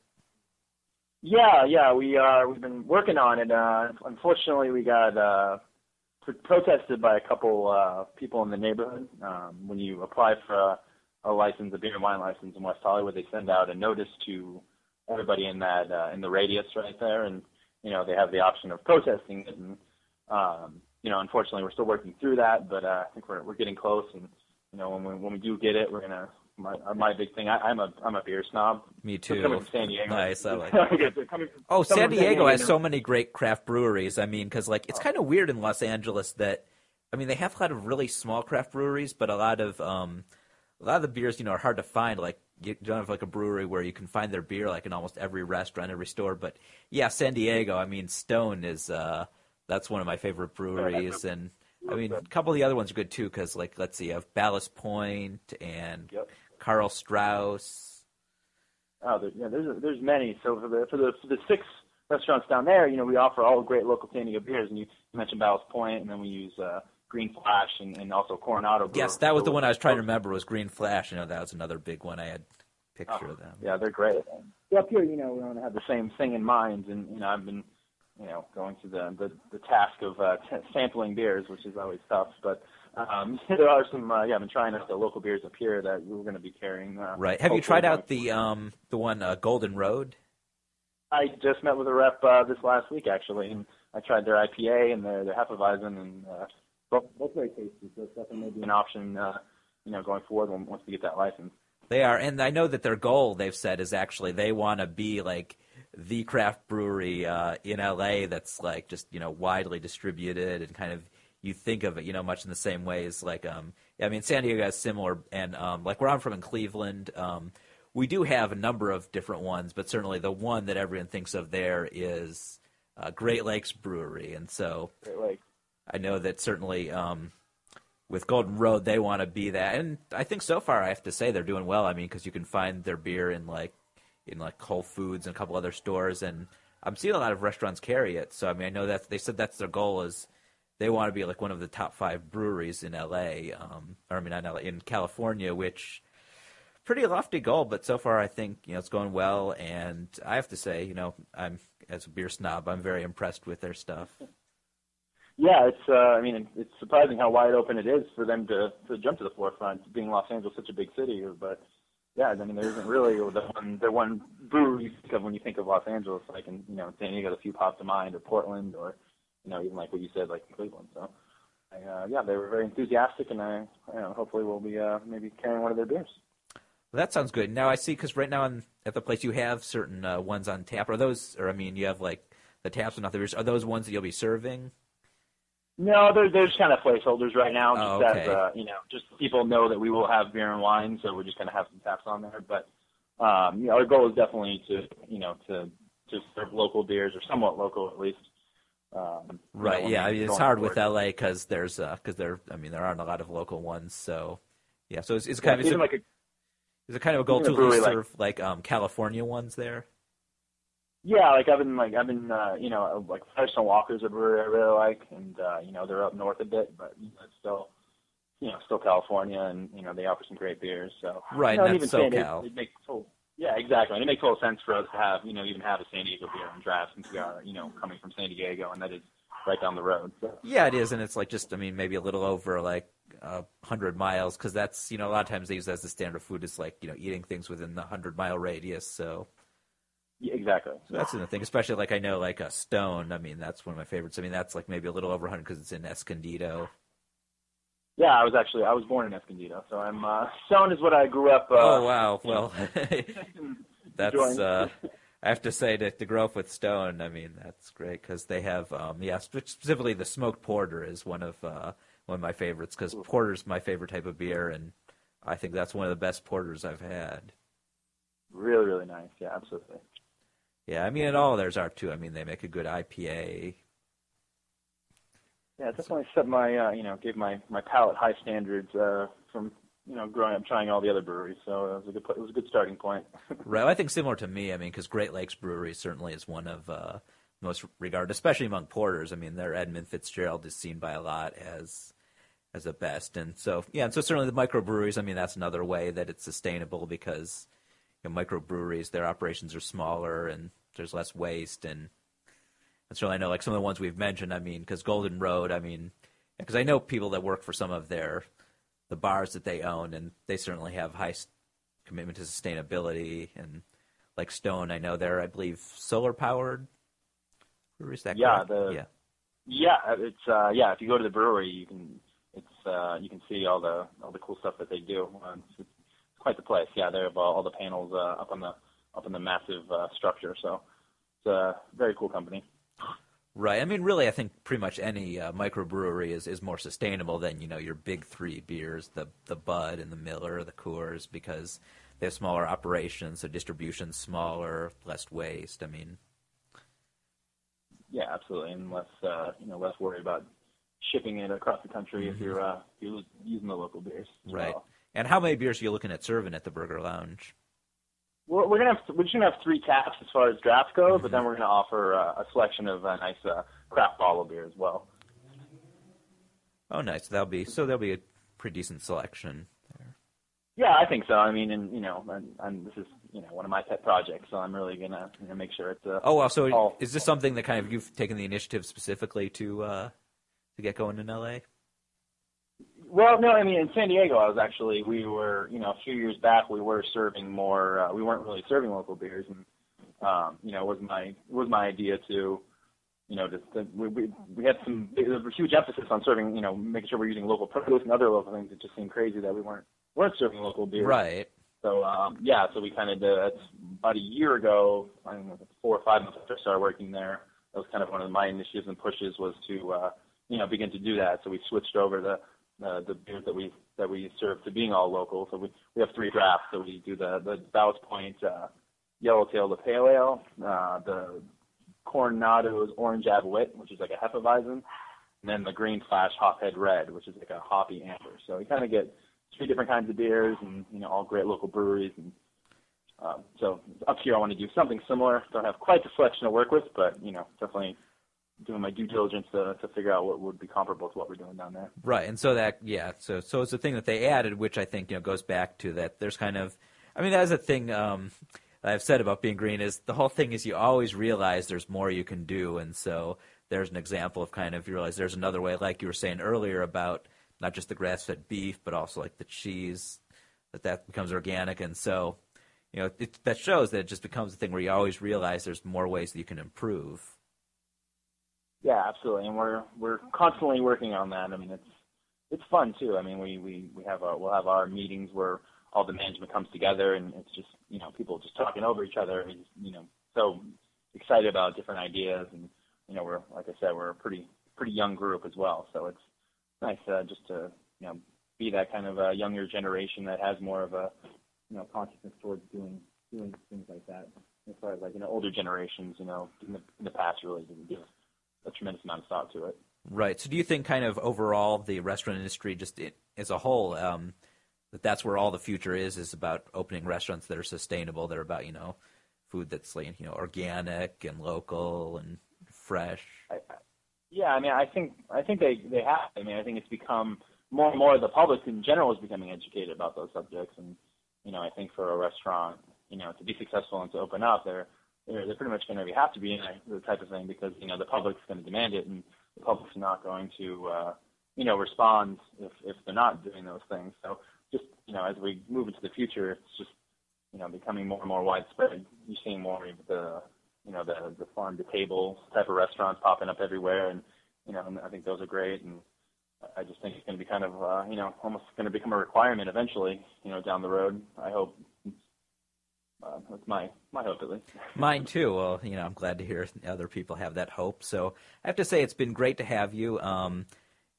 Yeah, yeah, we are. Uh, we've been working on it. Uh, unfortunately, we got uh, pr- protested by a couple uh, people in the neighborhood. Um, when you apply for a, a license, a beer and wine license in West Hollywood, they send out a notice to everybody in that uh, in the radius right there, and you know they have the option of protesting it. And um, you know, unfortunately, we're still working through that, but uh, I think we're we're getting close. And you know, when we when we do get it, we're gonna my uh, my big thing. I, I'm a I'm a beer snob. Me too. coming from San Diego. Nice. I like. *laughs* from, oh, San Diego, San Diego has so many great craft breweries. I mean, because like it's kind of weird in Los Angeles that, I mean, they have a lot of really small craft breweries, but a lot of um, a lot of the beers, you know, are hard to find. Like you don't have like a brewery where you can find their beer like in almost every restaurant, every store. But yeah, San Diego. I mean, Stone is uh, that's one of my favorite breweries, and I mean, *laughs* a couple of the other ones are good too, because like let's see, you have Ballast Point and Yep. Karl Strauss. Oh, there, yeah, there's there's many. So for the for the for the six restaurants down there, you know, we offer all great local San Diego beers, and you mentioned Ballast Point, and then we use uh, Green Flash and, and also Coronado. Brew. Yes, that was the one I was trying to remember was Green Flash. You know, that was another big one. I had a picture Oh, of them. Yeah, they're great. Yeah, up here, you know, we don't have the same thing in mind, and you know, I've been, you know, going through the the, the task of uh, t- sampling beers, which is always tough. But um, *laughs* there are some, uh, yeah, I've been trying out the local beers up here that we're going to be carrying. Uh, Right. Have you tried out the um the one uh, Golden Road? I just met with a rep uh, this last week actually, and I tried their IPA and their their Hefeweizen, and uh, both both very tasty. So it's definitely maybe an option, uh, you know, going forward when, once we get that license. They are, and I know that their goal they've said is actually they want to be like the craft brewery uh, in LA that's like just you know widely distributed and kind of you think of it you know much in the same way as like um I mean San Diego has similar and um like where I'm from in Cleveland um we do have a number of different ones but certainly the one that everyone thinks of there is uh, Great Lakes Brewery and so. I know that certainly um, with Golden Road they want to be that, and I think so far I have to say they're doing well. I mean, because you can find their beer in like in like Whole Foods and a couple other stores, and I'm seeing a lot of restaurants carry it. So I mean, I know that they said that's their goal is they want to be like one of the top five breweries in LA, um, or I mean, not LA, in California, which pretty lofty goal, but so far I think you know it's going well, and I have to say, you know, I'm as a beer snob, I'm very impressed with their stuff. Yeah, it's. Uh, I mean, it's surprising how wide open it is for them to to jump to the forefront, being Los Angeles such a big city. But yeah, I mean, there isn't really the one the one brewery you think of when you think of Los Angeles. Like in you know San Diego, the few pop to mind, or Portland, or you know even like what you said, like in Cleveland. So I, uh, yeah, they were very enthusiastic, and I you know, hopefully we'll be uh, maybe carrying one of their beers. Well, that sounds good. Now I see because right now in, at the place you have certain uh, ones on tap. Are those, or I mean, you have like the taps and not the beers. Are those ones that you'll be serving? No, they're they're just kind of placeholders right now, just Oh, okay. as uh, you know, just people know that we will have beer and wine, so we're just gonna have some taps on there. But um, you know, our goal is definitely to you know to to serve local beers or somewhat local at least. Um, you Right. know, yeah. I mean, it's hard with. LA because there's because there. I mean, there aren't a lot of local ones. So yeah. So it's, it's Yeah, kind of is even it, like a is it kind of a goal to a at least serve like um, California ones there? yeah, like I've been like I've been uh, you know like Firestone Walker's a brewery I really like, and uh, you know they're up north a bit, but you know, it's still you know still California, and you know they offer some great beers. So Right, you know, and and that's even San SoCal. it makes total yeah exactly, and it makes total sense for us to have you know even have a San Diego beer and draft since we are you know coming from San Diego, and that is right down the road. So Yeah, it is, and it's like just I mean maybe a little over like a hundred miles because that's you know a lot of times they use that as the standard food is like you know eating things within the hundred mile radius. So yeah, exactly. So that's the thing, especially like I know like a Stone. I mean, that's one of my favorites. I mean, that's like maybe a little over 100 because it's in Escondido. Yeah, I was actually I was born in Escondido, so I'm uh, Stone is what I grew up. Uh, oh wow, well, *laughs* that's uh, I have to say to, to grow up with Stone. I mean, that's great because they have um, yeah, specifically the smoked porter is one of uh, one of my favorites because porter's my favorite type of beer, and I think that's one of the best porters I've had. really really nice. Yeah, absolutely. Yeah, I mean, and all theirs are too. I mean, they make a good IPA. Yeah, definitely set my uh, you know gave my my palate high standards uh, from you know growing up trying all the other breweries. So it was a good it was a good starting point. *laughs* Right. I think similar to me. I mean, because Great Lakes Brewery certainly is one of uh, most regarded, especially among porters. I mean, their Edmund Fitzgerald is seen by a lot as as the best, and so yeah, and so certainly the microbreweries. I mean, that's another way that it's sustainable because you know, microbreweries, their operations are smaller and there's less waste, and certainly I know like some of the ones we've mentioned. I mean, because Golden Road. I mean, because I know people that work for some of their the bars that they own, and they certainly have high s- commitment to sustainability and like Stone, I know they're I believe solar powered. Or is that Yeah, the- yeah. yeah, it's uh, yeah. If you go to the brewery, you can it's uh, you can see all the all the cool stuff that they do. Uh, it's, it's quite the place. Yeah, they have all, all the panels uh, up on the up on the massive uh, structure. So it's a very cool company. Right. I mean, really, I think pretty much any uh, microbrewery is, is more sustainable than you know your big three beers, the the Bud and the Miller, the Coors, because they have smaller operations, so distribution's smaller, less waste. I mean, Yeah, absolutely, and less uh, you know less worry about shipping it across the country mm-hmm. if you're uh, if you're using the local beers. Right. Well. And how many beers are you looking at serving at the Burger Lounge? We're, we're gonna have we're just gonna have three taps as far as drafts go, mm-hmm. but then we're gonna offer uh, a selection of uh, nice uh, craft bottle beer as well. Oh, nice. That'll be so. There'll be a pretty decent selection. There. Yeah, I think so. I mean, and you know, and, and this is you know one of my pet projects, so I'm really gonna you know, make sure it's. Uh, oh, well, so all, is this something that kind of you've taken the initiative specifically to uh, to get going in LA? Well, no, I mean in San Diego, I was actually we were you know a few years back we were serving more. Uh, we weren't really serving local beers, and um, you know it was my it was my idea to you know just to, we, we we had some there was a huge emphasis on serving you know making sure we're using local produce and other local things. It just seemed crazy that we weren't weren't serving local beer. Right. So um, yeah, so we kind of did. That's about a year ago. I don't know, four or five months after I started working there. That was kind of one of my initiatives and pushes was to uh, you know begin to do that. So we switched over the uh, the beers that we that we serve to being all local. So we we have three drafts. So we do the the Ballast Point uh, Yellowtail, the Pale Ale, uh, the Coronado's Orange Ave Wit, which is like a Hefeweizen, and then the Green Flash Hophead Red, which is like a hoppy amber. So we kind of get three different kinds of beers, and you know all great local breweries. And um, so up here, I want to do something similar. Don't have quite the selection to work with, but you know definitely doing my due diligence to, to figure out what would be comparable to what we're doing down there. Right, and so that yeah, so so it's a thing that they added, which I think you know goes back to that. There's kind of, I mean, that's a thing um, I've said about being green is the whole thing is you always realize there's more you can do, and so there's an example of kind of you realize there's another way, like you were saying earlier about not just the grass-fed beef, but also like the cheese that that becomes organic, and so you know it, that shows that it just becomes a thing where you always realize there's more ways that you can improve. Yeah, absolutely, and we're we're constantly working on that. I mean, it's it's fun too. I mean, we we we have our we'll have our meetings where all the management comes together, and it's just you know people just talking over each other, and you know so excited about different ideas, and you know we're like I said, we're a pretty pretty young group as well, so it's nice uh, just to you know be that kind of a younger generation that has more of a you know consciousness towards doing doing things like that. As far as like you know older generations, you know in the, in the past really didn't give a tremendous amount of thought to it. Right. So do you think kind of overall the restaurant industry just as a whole um, that that's where all the future is is about opening restaurants that are sustainable, that are about you know food that's like you know organic and local and fresh. I, I, yeah, I mean, I think I think they they have. I mean, I think it's become more and more the public in general is becoming educated about those subjects, and you know, I think for a restaurant, you know, to be successful and to open up, they're they're, they're pretty much going to have to be in the type of thing because you know the public's going to demand it, and the public's not going to uh, you know respond if if they're not doing those things. So just you know as we move into the future, it's just you know becoming more and more widespread. You're seeing more of the you know the the farm to table type of restaurants popping up everywhere, and you know and I think those are great and. I just think it's going to be kind of, uh, you know, almost going to become a requirement eventually, you know, down the road. I hope uh, that's my my hope at least. *laughs* Mine too. Well, you know, I'm glad to hear other people have that hope. So I have to say, it's been great to have you. Um,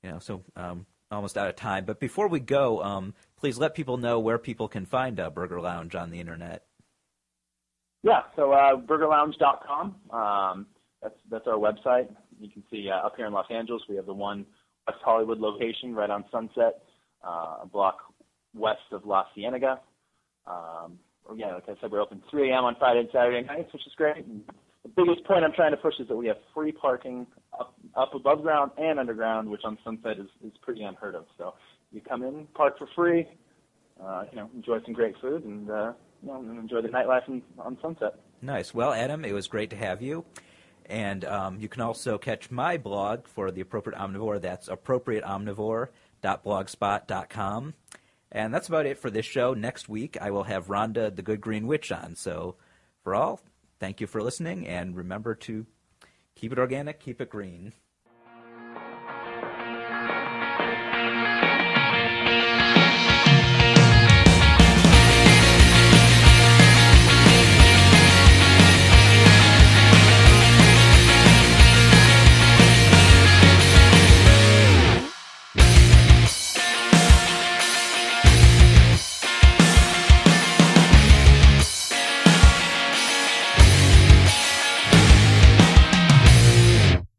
you know, so um, almost out of time. But before we go, um, please let people know where people can find uh, Burger Lounge on the internet. Yeah, so uh, burgerlounge.com. Um, that's that's our website. You can see uh, up here in Los Angeles, we have the one West Hollywood location right on Sunset, uh, a block west of La Cienega. Um, yeah, like I said, we're open 3 a.m. on Friday and Saturday nights, which is great. And the biggest point I'm trying to push is that we have free parking up, up above ground and underground, which on Sunset is, is pretty unheard of. So you come in, park for free, uh, you know, enjoy some great food, and uh, you know, enjoy the nightlife in, on Sunset. Nice. Well, Adam, it was great to have you. And um, you can also catch my blog for the Appropriate Omnivore. That's appropriateomnivore.blogspot.com. And that's about it for this show. Next week, I will have Rhonda the Good Green Witch on. So, for all, thank you for listening, and remember to keep it organic, keep it green.